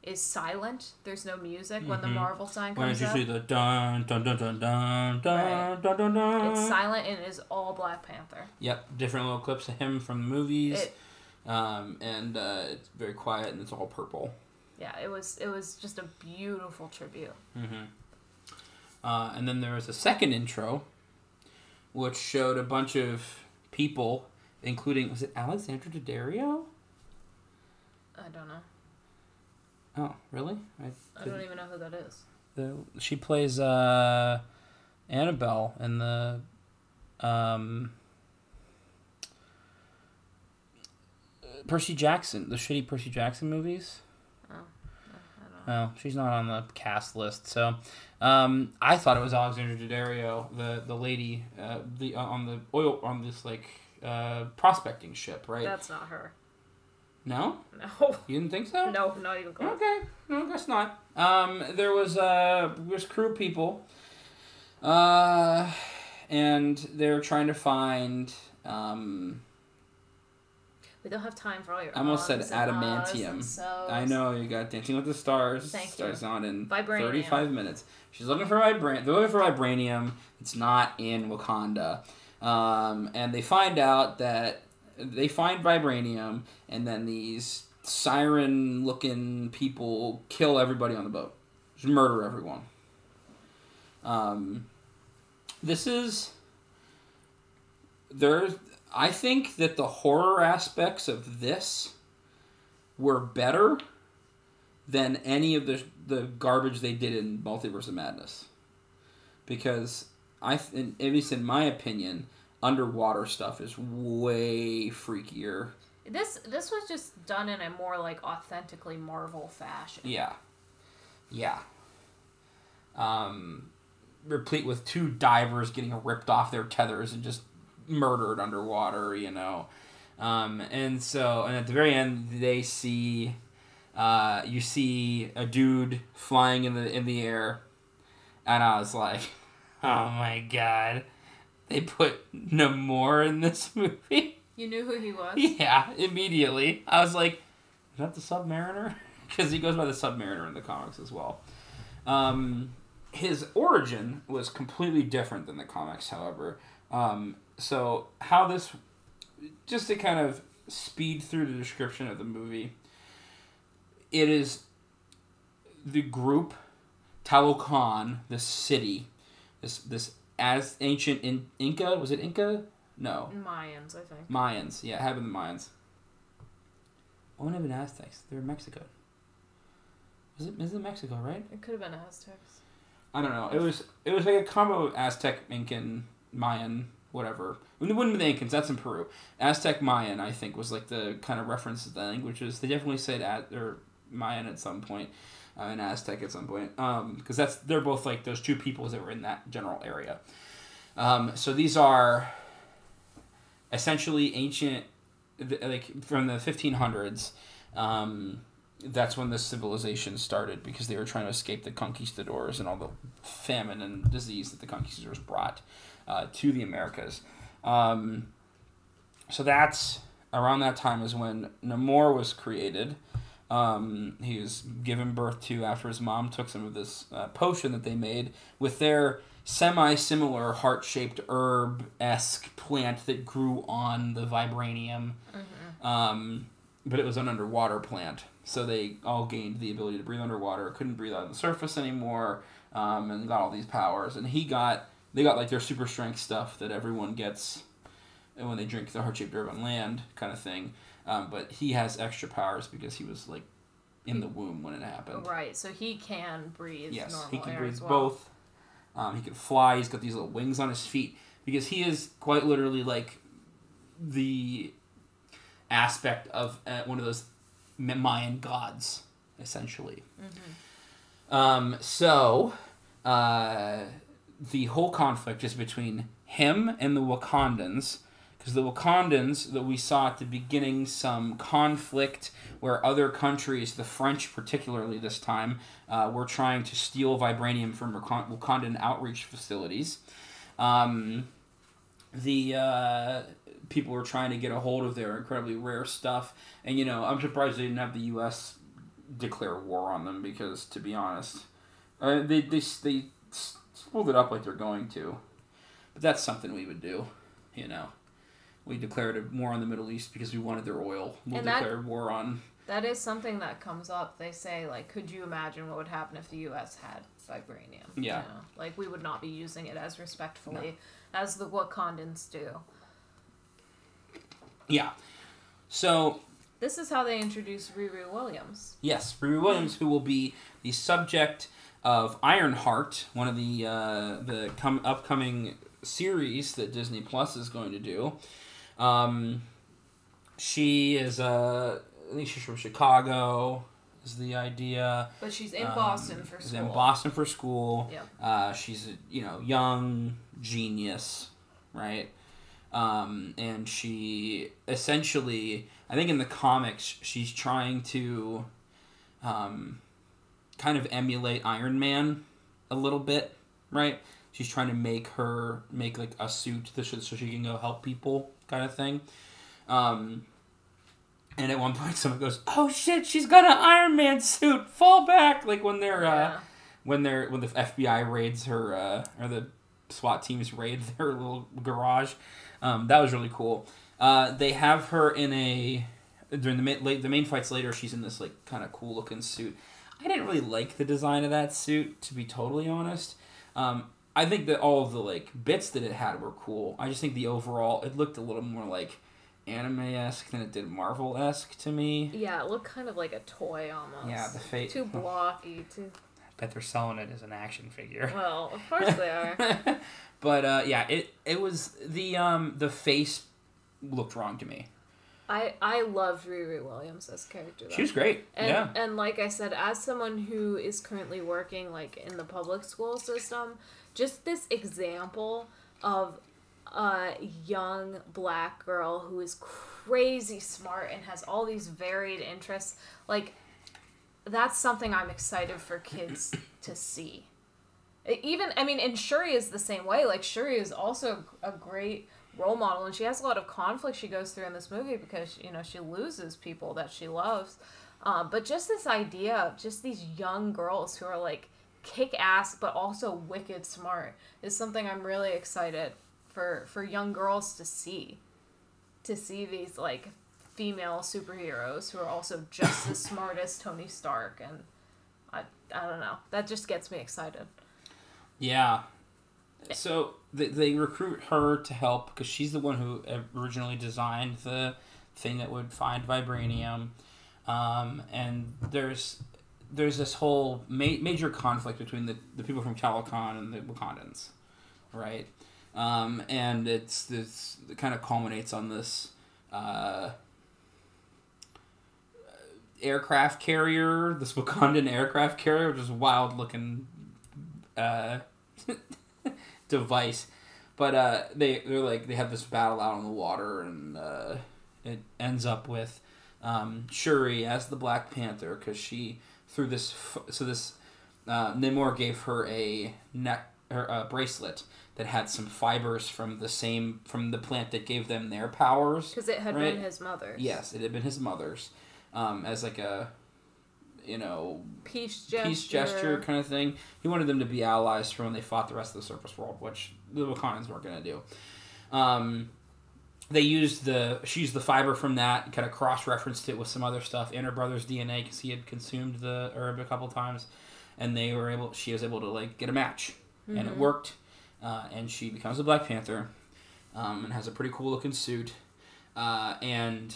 is silent there's no music when the Mhm. marvel sign comes When it's up the dun dun dun dun dun dun Right. dun dun dun. it's silent and it is all black panther Yep, different little clips of him from the movies, it, um, and uh, it's very quiet and it's all purple. yeah it was it was just a beautiful tribute Mm-hmm. Uh, and then there was a second intro, which showed a bunch of people, including was it Alexandra Daddario? i don't know Oh, really? I, i don't even know who that is the, she plays uh, Annabeth in the um, Percy Jackson, the shitty Percy Jackson movies. Oh, she's not on the cast list. So, um, I thought it was Alexandra Daddario, the the lady, uh, the uh, on the oil on this like uh, prospecting ship, right? that's not her no, no you didn't think so? no not even close Okay, no, I guess not. Um, there was uh, there's crew people, uh, and they're trying to find. Um, We don't have time for all your. I almost said ums and ahs adamantium. I know you got Dancing with the Stars. Thank you. starts on in Vibranium. 35 minutes. She's looking for vibran. They're looking for vibranium. It's not in Wakanda, um, and they find out that they find vibranium, and then these siren-looking people kill everybody on the boat, just murder everyone. Um, this is there's. I think that the horror aspects of this were better than any of the the garbage they did in Multiverse of Madness. Because I, th- at least in my opinion, underwater stuff is way freakier. This this was just done in a more like authentically Marvel fashion. Yeah, yeah. Um, replete with two divers getting ripped off their tethers and just murdered underwater. You know, Um, and so, and at the very end, they see, uh, you see a dude flying in the in the air, and I was like, oh my god, they put Namor in this movie. You knew who he was? Yeah, immediately. I was like, is that the Submariner? Because he goes by the Submariner in the comics as well. Um, his origin was completely different than the comics, however. Um, so, how this, just to kind of speed through the description of the movie, it is the group Talokan, the city, this this as ancient in Inca was it Inca? No, Mayans, I think. Mayans. Yeah, it had the Mayans. What would have been Aztecs? they're in Mexico. Was it? Is it Mexico, right? It could have been Aztecs. I don't know. It was it was like a combo of Aztec, Incan, Mayan, whatever. Incans. That's in Peru. Aztec, Mayan, I think, was like the kind of reference to the languages. They definitely said at or Mayan at some point, uh, and Aztec at some point, because that's they're both like those two peoples that were in that general area. Um, so these are essentially ancient, like from the fifteen hundreds. Um, that's when this civilization started because they were trying to escape the conquistadors and all the famine and disease that the conquistadors brought uh, to the Americas. Um, so that's around that time is when Namor was created. Um, he was given birth to after his mom took some of this uh, potion that they made with their semi-similar heart-shaped herb-esque plant that grew on the vibranium. Um, but it was an underwater plant. So they all gained the ability to breathe underwater, couldn't breathe on the surface anymore, um, and got all these powers. And he got, they got like their super strength stuff that everyone gets when they drink the heart shaped herb on land, kind of thing. Um, but he has extra powers because he was like in the womb when it happened. Right, so he can breathe Yes, he can breathe well. both. Um, he can fly. He's got these little wings on his feet because he is quite literally like the aspect of uh, one of those Mayan gods, essentially. Mm-hmm. Um, so uh, the whole conflict is between him and the Wakandans. Because the Wakandans that we saw at the beginning, some conflict where other countries, the French particularly this time, uh, were trying to steal vibranium from Wakandan outreach facilities. Um, the uh, people were trying to get a hold of their incredibly rare stuff, and you know, I'm surprised they didn't have the U.S. declare war on them because, to be honest, uh, they they they spooled it up like they're going to, but that's something we would do, you know. We declared a war on the Middle East because we wanted their oil. We'll And that- war on. That is something that comes up. They say, like, could you imagine what would happen if the U.S. had vibranium? You Yeah. know, Like, we would not be using it as respectfully as the Wakandans do. Yeah. So This is how they introduce Riri Williams. Yes, Riri Williams, who will be the subject of Ironheart, one of the uh, the com- upcoming series that Disney Plus is going to do. Um, she is uh, I think she's from Chicago. Is the idea? But she's in Um, Boston for is school. in Boston for school. Yep. Uh, she's a you know young genius, right? Um, and she essentially, I think in the comics, she's trying to um, kind of emulate Iron Man a little bit, right? She's trying to make her make like a suit so she can go help people, kind of thing. Um, and at one point, someone goes, "Oh shit, she's got an Iron Man suit! Fall back!" Like when they're uh, when they're when the FBI raids her uh, or the SWAT teams raid their little garage. Um, that was really cool. Uh, they have her in a during the ma- late the main fights later. She's in this like kind of cool looking suit. I didn't really like the design of that suit, to be totally honest. Um, I think that all of the like bits that it had were cool. I just think the overall it looked a little more like anime esque than it did Marvel esque to me. Yeah, it looked kind of like a toy almost. Yeah, the face. Too blocky. Too. I bet they're selling it as an action figure. Well, of course they are. but uh, yeah, it it was the um the face looked wrong to me. I I loved Riri Williams as a character. Though. She was great. And, yeah. and like I said, as someone who is currently working like in the public school system, just this example of a young black girl who is crazy smart and has all these varied interests. Like, that's something I'm excited for kids to see. Even, I mean, and Shuri is the same way. Like, Shuri is also a great role model, and she has a lot of conflict she goes through in this movie because, you know, she loses people that she loves. Uh, but just this idea of just these young girls who are like kick ass but also wicked smart is something I'm really excited for for young girls to see. To see these like female superheroes who are also just as smart as Tony Stark and I I don't know. That just gets me excited. Yeah. So they, they recruit her to help because she's the one who originally designed the thing that would find vibranium. Um, and there's there's this whole ma- major conflict between the, the people from Talokan and the Wakandans, right? Um, and it's this it kind of culminates on this uh, aircraft carrier, this Wakandan aircraft carrier, which is wild looking uh, device. But uh, they they're like they have this battle out on the water, and uh, it ends up with um, Shuri as the Black Panther because she through this so this uh, Namor gave her a neck or a bracelet that had some fibers from the same from the plant that gave them their powers because it had right? been his mother's. Yes, it had been his mother's um, as like a you know peace gesture. peace gesture kind of thing. He wanted them to be allies for when they fought the rest of the surface world, which the Wakandans weren't going to do. Um, they used the she used the fiber from that kind of cross referenced it with some other stuff in her brother's DNA because he had consumed the herb a couple times, and they were able she was able to like get a match, mm-hmm. and it mm-hmm. worked, uh, and she becomes a Black Panther, um, and has a pretty cool looking suit, uh, and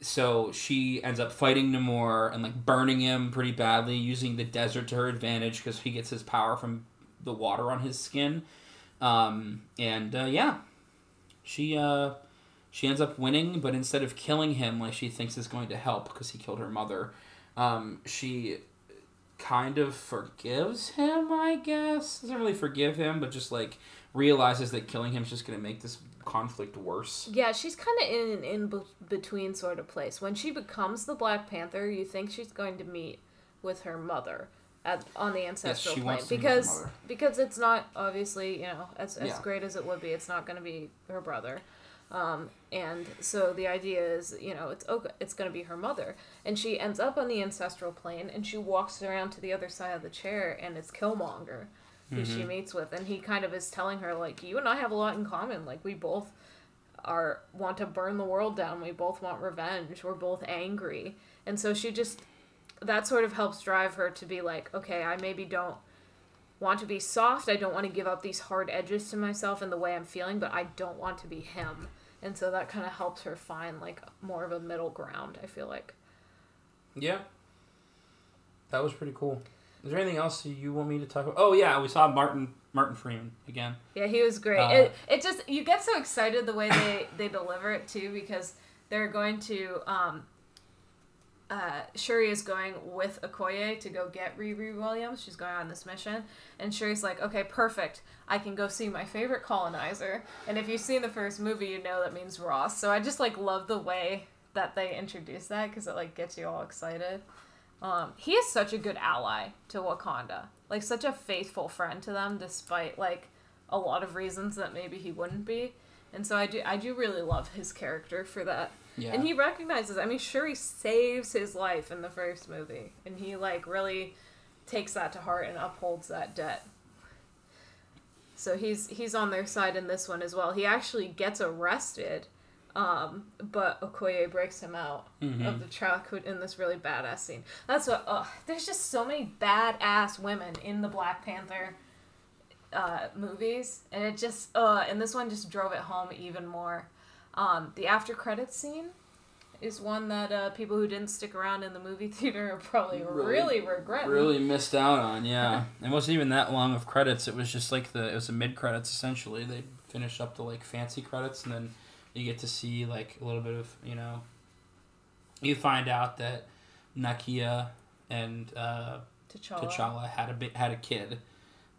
so she ends up fighting Namor and like burning him pretty badly, using the desert to her advantage because he gets his power from the water on his skin. Um, and uh, yeah, she uh, she ends up winning, but instead of killing him like she thinks is going to help because he killed her mother, um, she kind of forgives him. I guess doesn't really forgive him, but just like realizes that killing him is just going to make this conflict worse. Yeah, she's kind of in an in between sort of place. When she becomes the Black Panther, you think she's going to meet with her mother at on the ancestral yes, plane because because it's not obviously you know as as yeah. great as it would be, it's not going to be her brother. Um, and so the idea is, you know, it's okay, it's going to be her mother, and she ends up on the ancestral plane, and she walks around to the other side of the chair, and it's Killmonger, who mm-hmm. she meets with, and he kind of is telling her like, you and I have a lot in common, like we both are want to burn the world down, we both want revenge, we're both angry, and so she just that sort of helps drive her to be like, okay, I maybe don't want to be soft. I don't want to give up these hard edges to myself and the way I'm feeling, but I don't want to be him. And so that kind of helps her find like more of a middle ground, I feel like. Yeah. That was pretty cool. Is there anything else you want me to talk about? Oh yeah, we saw Martin Martin Freeman again. Yeah, he was great. Uh, it, it just you get so excited the way they they deliver it too because they're going to um, uh, Shuri is going with Okoye to go get Riri Williams. She's going on this mission, and Shuri's like, "Okay, perfect. I can go see my favorite colonizer." And if you've seen the first movie, you know that means Ross. So I just like love the way that they introduce that because it like gets you all excited. Um, he is such a good ally to Wakanda, like such a faithful friend to them, despite like a lot of reasons that maybe he wouldn't be. And so I do I do really love his character for that. Yeah. And he recognizes, I mean, Shuri saves his life in the first movie. And he, like, really takes that to heart and upholds that debt. So he's he's on their side in this one as well. He actually gets arrested, um, but Okoye breaks him out mm-hmm. of the truck in this really badass scene. That's what. There's just so many badass women in the Black Panther uh, movies, and it just uh, and this one just drove it home even more. Um, the after credits scene is one that uh, people who didn't stick around in the movie theater are probably really, really regret. Really missed out on, yeah. it wasn't even that long of credits. It was just like the it was a mid credits essentially. They finished up the like fancy credits and then you get to see like a little bit of you know. You find out that Nakia and uh, T'Challa. T'Challa had a bit had a kid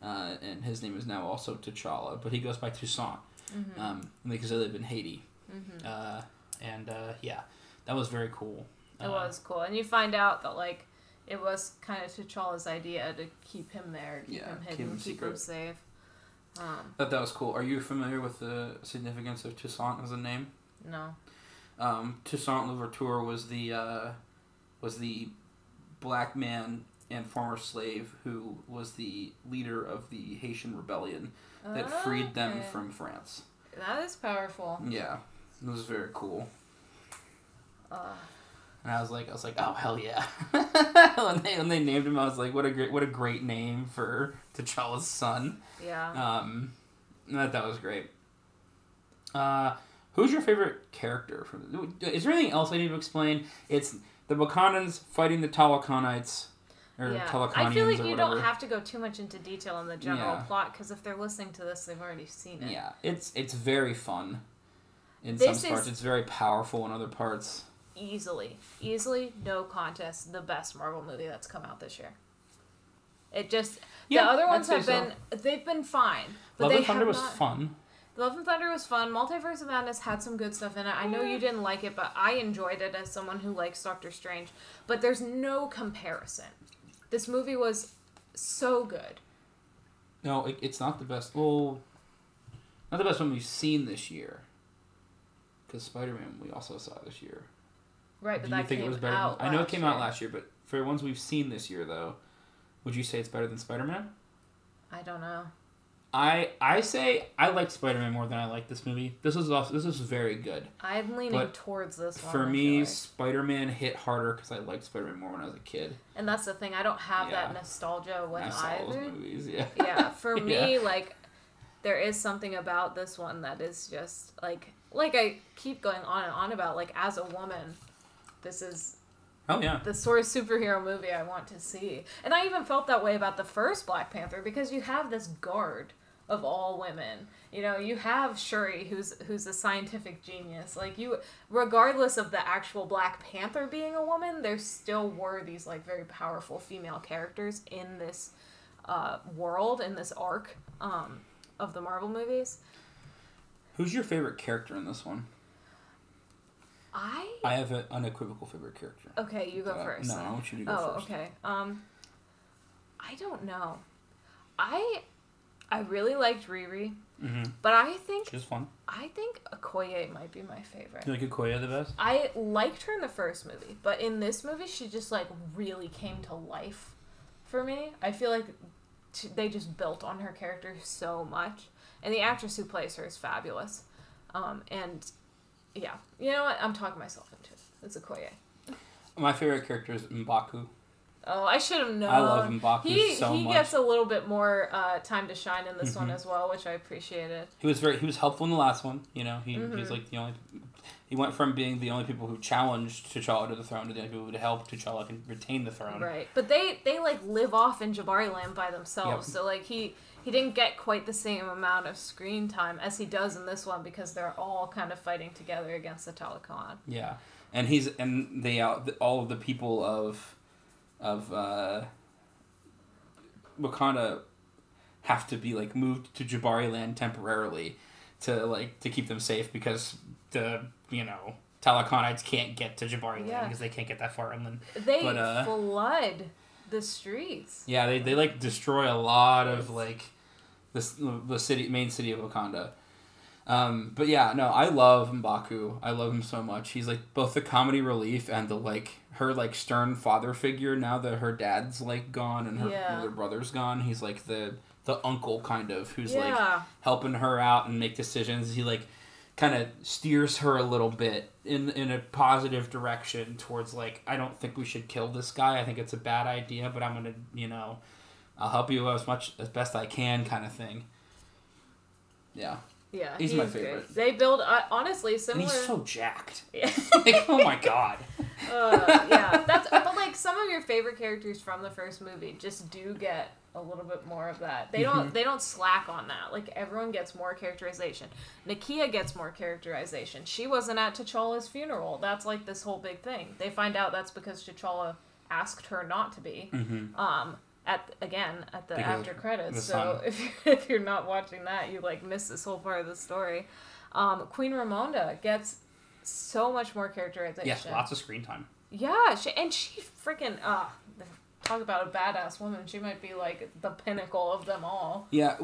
uh, and his name is now also T'Challa, but he goes by Toussaint Mm-hmm. um, because they live in Haiti. Mm-hmm. Uh, and uh, yeah, that was very cool. It Uh, was cool, and you find out that like it was kind of T'Challa's idea to keep him there, keep Yeah, him keep hidden, him keep him safe. Um, Thought that was cool. Are you familiar with the significance of Toussaint as a name? no. Um, Toussaint Louverture was the uh, was the black man and former slave who was the leader of the Haitian rebellion that freed them from France. That is powerful. Yeah, it was very cool. Uh, And I was like, I was like, oh hell yeah! when they when they named him, I was like, what a great what a great name for T'Challa's son. yeah. Um, that that was great. Uh, who's your favorite character from? Is there anything else I need to explain? It's the Wakandans fighting the Talakanites, or yeah. I feel like you don't have to go too much into detail on the general Yeah. plot because if they're listening to this, they've already seen it. Yeah, it's it's very fun. In This some parts, is- it's very powerful. In other parts, Easily, easily, no contest, the best Marvel movie that's come out this year. It just Yeah, the other ones have been they've been fine, but Love they and Thunder have was not, fun. Love and Thunder was fun. Multiverse of Madness had some good stuff in it. I know you didn't like it, but I enjoyed it as someone who likes Doctor Strange. But there's no comparison. This movie was so good. No, it, it's not the best. Well, not the best one we've seen this year. Because Spider Man, we also saw this year. Right, but Do you that think came it was better? Than, I know it came year. out last year, but for the ones we've seen this year, though, would you say it's better than Spider Man? I don't know. I I say I like Spider Man more than I like this movie. This was also this was very good. I'm leaning But towards this one. For me, like. Spider Man hit harder because I liked Spider Man more when I was a kid. and that's the thing. I don't have Yeah. that nostalgia with I saw either. those movies. Yeah. yeah, for Yeah. me, like there is something about this one that is just like like I keep going on and on about. Like as a woman, this is Oh yeah. the sort of superhero movie I want to see. And I even felt that way about the first Black Panther because you have this guard of all women. You know, you have Shuri who's who's a scientific genius. Like you regardless of the actual Black Panther being a woman, there still were these like very powerful female characters in this uh, world in this arc um, of the Marvel movies. Who's your favorite character in this one? I I have an unequivocal favorite character. Okay, you go Uh, first. No. I want you to go Oh, first. okay. Um, I don't know. I I really liked Riri, Mm-hmm. but I think She's fun. I think Okoye might be my favorite. You like Okoye the best? I liked her in the first movie, but in this movie, she just like really came to life for me. I feel like t- they just built on her character so much, and the actress who plays her is fabulous. Um, and yeah, you know what? I'm talking myself into it. It's Okoye. My favorite character is Mbaku. Oh, I should have known. I love Mbaku He so he much. gets a little bit more uh, time to shine in this one Mhm. as well, which I appreciated. He was very he was helpful in the last one. You know, he, Mhm. he's like the only. He went from being the only people who challenged T'Challa to the throne to the only people who would help T'Challa can retain the throne. Right, but they they like live off in Jabari Land by themselves, Yep. so like he he didn't get quite the same amount of screen time as he does in this one because they're all kind of fighting together against the Talokan. Yeah, and he's and they all of the people of of uh, Wakanda have to be like moved to Jabari land temporarily to like to keep them safe because the you know Talakanites can't get to Jabari land because they can't get that far inland. They But, uh, flood the streets. Yeah, they, they like destroy a lot of like this the city main city of Wakanda. Um, but yeah, no, I love Mbaku. I love him so much. He's like both the comedy relief and the like her like stern father figure. Now that her dad's like gone and her Yeah. older brother's gone, he's like the the uncle kind of who's like helping her out and make decisions. He like kind of steers her a little bit in in a positive direction towards like I don't think we should kill this guy. I think it's a bad idea, but I'm gonna you know I'll help you as much as best I can, kind of thing. Yeah, yeah. He's my favorite. Great. They build uh, honestly and similar. he's so jacked. Yeah. like oh my god. uh, yeah, that's but like some of your favorite characters from the first movie just do get a little bit more of that. They don't they don't slack on that. Like everyone gets more characterization. Nakia gets more characterization. She wasn't at T'Challa's funeral. That's like this whole big thing. They find out that's because T'Challa asked her not to be. Mm-hmm. Um, at again at the Because after credits. the So if you're, if you're not watching that, you like miss this whole part of the story. Um, Queen Ramonda gets so much more characterization. Yes, lots of screen time. Yeah, she, and she freaking uh talk about a badass woman. She might be like the pinnacle of them all. Yeah,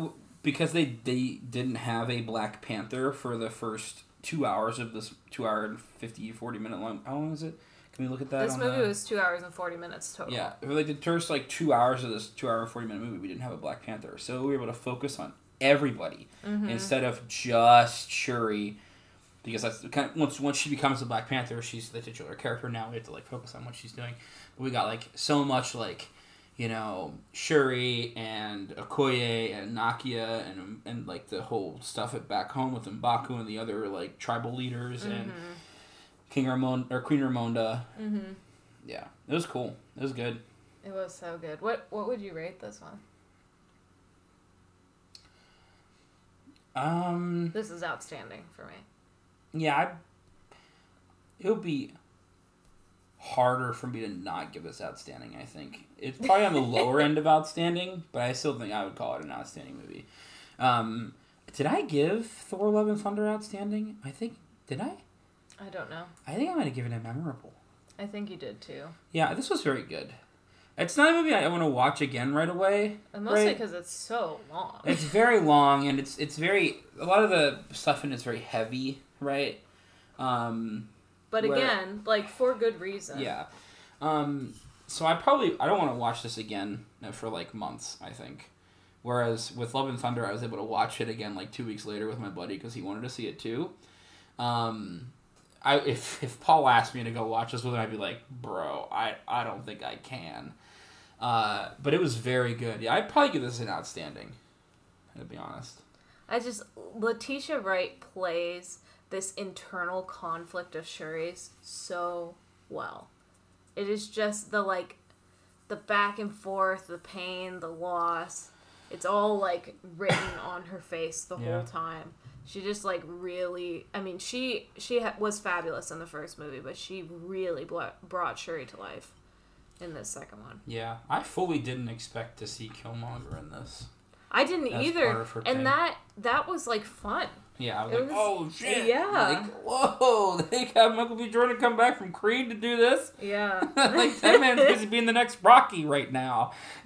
because they they didn't have a Black Panther for the first two hours of this two hour and 50, 40 minute long. How long is it? Can we look at that? This movie the- was two hours and forty minutes total. Yeah, for like the first like two hours of this two hour and forty minute movie, we didn't have a Black Panther, so we were able to focus on everybody Mm-hmm. instead of just Shuri, because that's kind of, once once she becomes a Black Panther, she's the titular character. Now we have to like focus on what she's doing. We got like so much like you know Shuri and Okoye and Nakia and and like the whole stuff at back home with Mbaku and the other like tribal leaders and King Ramon or Queen Ramonda. Mm-hmm. Yeah, it was cool. It was good. It was so good. What what would you rate this one? Um. This is outstanding for me. Yeah, I, it would be harder for me to not give this outstanding. I think it's probably on the lower end of outstanding, but I still think I would call it an outstanding movie. Um, did I give Thor: Love and Thunder outstanding? I think did I? I don't know. I think I might have given it memorable. I think you did too. Yeah, this was very good. It's not a movie I want to watch again right away. And mostly Right. because it's so long. It's very long and it's it's very a lot of the stuff in it's very heavy, right? Um, but where- again, like for good reason. Yeah. Um, so I probably I don't want to watch this again uh, for like months. I think. Whereas with Love and Thunder, I was able to watch it again like two weeks later with my buddy because he wanted to see it too. Um, I if if Paul asked me to go watch this with him, I'd be like, bro, I I don't think I can. Uh, but it was very good. Yeah, I'd probably give this an outstanding. To be honest. I just Letitia Wright plays this internal conflict of Shuri's so well. It is just the like the back and forth, the pain, the loss. It's all like written on her face the Yeah. whole time. She just like really I mean she she ha- was fabulous in the first movie, but she really blo- brought Shuri to life in this second one. Yeah, I fully didn't expect to see Killmonger in this. I didn't either. And thing. that that was like fun. Yeah, I was It like, was- oh shit! yeah. Like, whoa! They got Michael B. Jordan come back from Creed to do this. Yeah. like that man's busy being the next Rocky right now.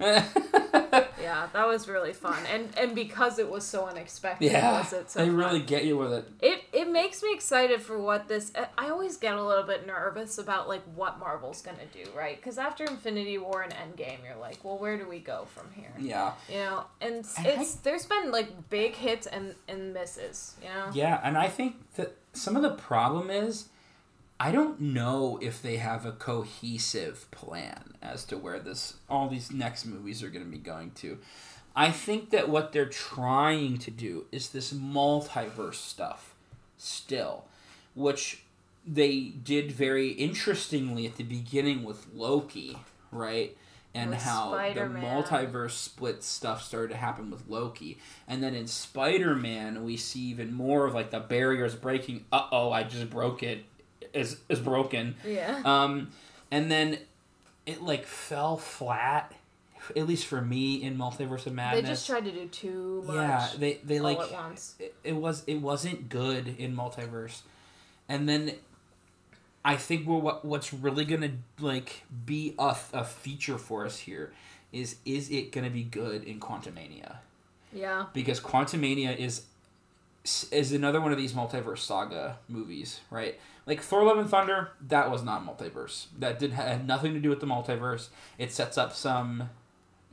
Yeah, that was really fun, and and because it was so unexpected, yeah, was it so they fun. really get you with it. It it makes me excited for what this. I always get a little bit nervous about like what Marvel's gonna do, right? Because after Infinity War and Endgame, you're like, well, where do we go from here? Yeah, You know, and it's, And it's there's been like big hits and and misses. You know. yeah, and I think that some of the problem is. I don't know if they have a cohesive plan as to where this all these next movies are going to be going to. I think that what they're trying to do is this multiverse stuff still, which they did very interestingly at the beginning with Loki, right? And With how Spider-Man. the multiverse split stuff started to happen with Loki. And then in Spider Man, we see even more of like the barriers breaking. Uh oh, I just broke it. Is, is broken. Yeah. Um, and then it like fell flat, at least for me in Multiverse of Madness. They just tried to do too much. Yeah, they they all like at once. it, it was it wasn't good in multiverse, and then I think we're, what what's really gonna like be a, a feature for us here is is it gonna be good in Quantumania Yeah. because Quantumania is is another one of these multiverse saga movies, right? Like Thor: Love and Thunder, that was not multiverse. That did had nothing to do with the multiverse. It sets up some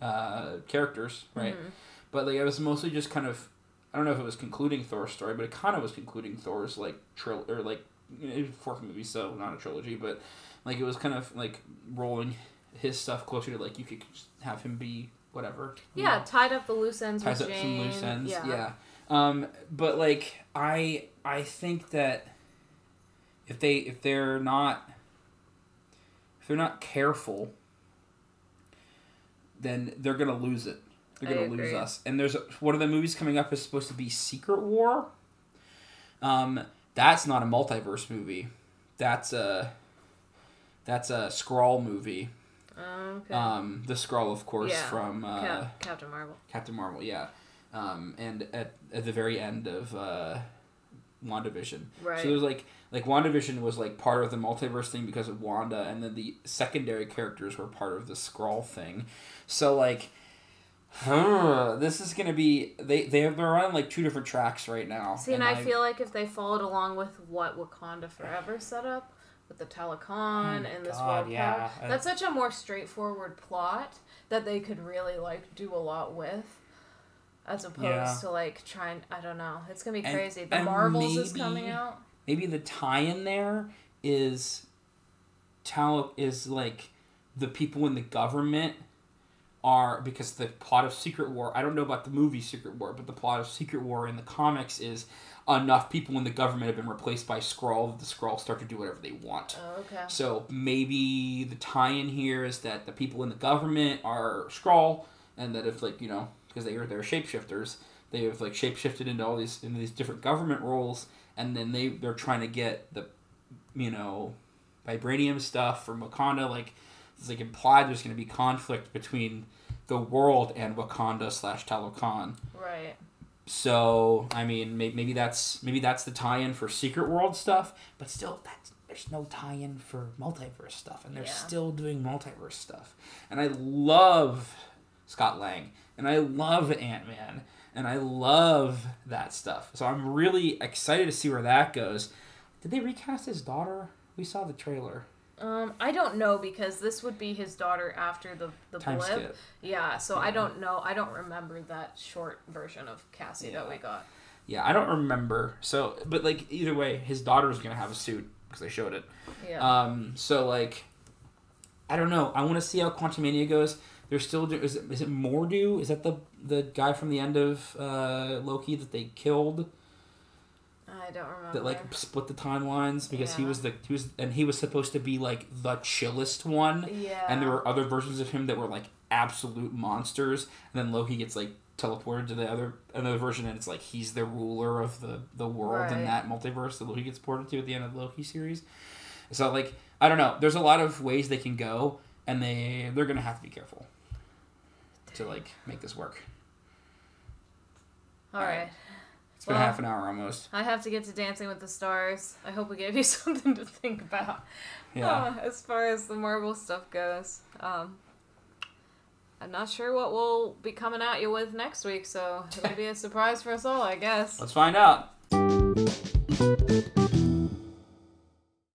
uh, characters, right? Mhm. But like it was mostly just kind of I don't know if it was concluding Thor's story, but it kind of was concluding Thor's like trill or like you know, fourth movie, so not a trilogy, but like it was kind of like rolling his stuff closer to like you could have him be whatever. Yeah, know? tied up the loose ends ties with up Jane. some loose ends. Yeah. Yeah. Um, but like I I think that if they if they're not if they're not careful, then they're gonna lose it. They're gonna lose us. And there's one of the movies coming up is supposed to be Secret War. Um, that's not a multiverse movie. That's a that's a Skrull movie. Okay. Um, the Skrull, of course, Yeah. from uh, Cap- Captain Marvel. Captain Marvel, yeah. Um, and at, at the very end of uh, WandaVision. Right. So was like like WandaVision was like part of the multiverse thing because of Wanda, and then the secondary characters were part of the Skrull thing. So like, this is gonna be they they have they're on like two different tracks right now. See, and I, feel like if they followed along with what Wakanda Forever set up with the Talokan Oh and this God, world yeah. power, that's such a more straightforward plot that they could really like do a lot with. As opposed Yeah. to like trying, I don't know. It's gonna be And- crazy. The and Marvels is coming out. maybe the tie-in there is Tal is like the people in the government are because the plot of Secret War. I don't know about the movie Secret War, but the plot of Secret War in the comics is enough people in the government have been replaced by Skrull that the Skrulls start to do whatever they want. Oh, okay. So maybe the tie-in here is that the people in the government are Skrull, and that if like you know because they are they're shapeshifters, they have like shapeshifted into all these into these different government roles, and then they they're trying to get the you know vibranium stuff from Wakanda. Like it's like implied there's going to be conflict between the world and Wakanda slash Talokan. Right. So I mean, maybe, maybe that's maybe that's the tie-in for Secret World stuff, but still, that's there's no tie-in for multiverse stuff, and they're Yeah. still doing multiverse stuff. And I love Scott Lang, and I love Ant Man, and I love that stuff. So I'm really excited to see where that goes. Did they recast his daughter? We saw the trailer. Um, I don't know because this would be his daughter after the the Time blip. skip. Yeah, so I don't know. I don't remember that short version of Cassie that we got. Yeah, I don't remember. So, but like either way, his daughter's gonna have a suit because they showed it. Yeah. Um, so like, I don't know. I want to see how Quantumania goes. They're still do- is it, is it Mordu? Is that the the guy from the end of uh, Loki that they killed I don't remember. that like split the timelines because he was the he was and he was supposed to be like the chillest one, yeah. and there were other versions of him that were like absolute monsters, and then Loki gets like teleported to the other another version, and it's like he's the ruler of the the world in that multiverse that Loki gets ported to at the end of the Loki series. So like I don't know. There's a lot of ways they can go, and they they're gonna have to be careful to like make this work. All Alright. right. It's been Well- half an hour almost. I have to get to Dancing with the Stars. I hope we gave you something to think about. Yeah. Uh, as far as the Marvel stuff goes, um, I'm not sure what we'll be coming at you with next week, so it'll be a surprise for us all, I guess. Let's find out.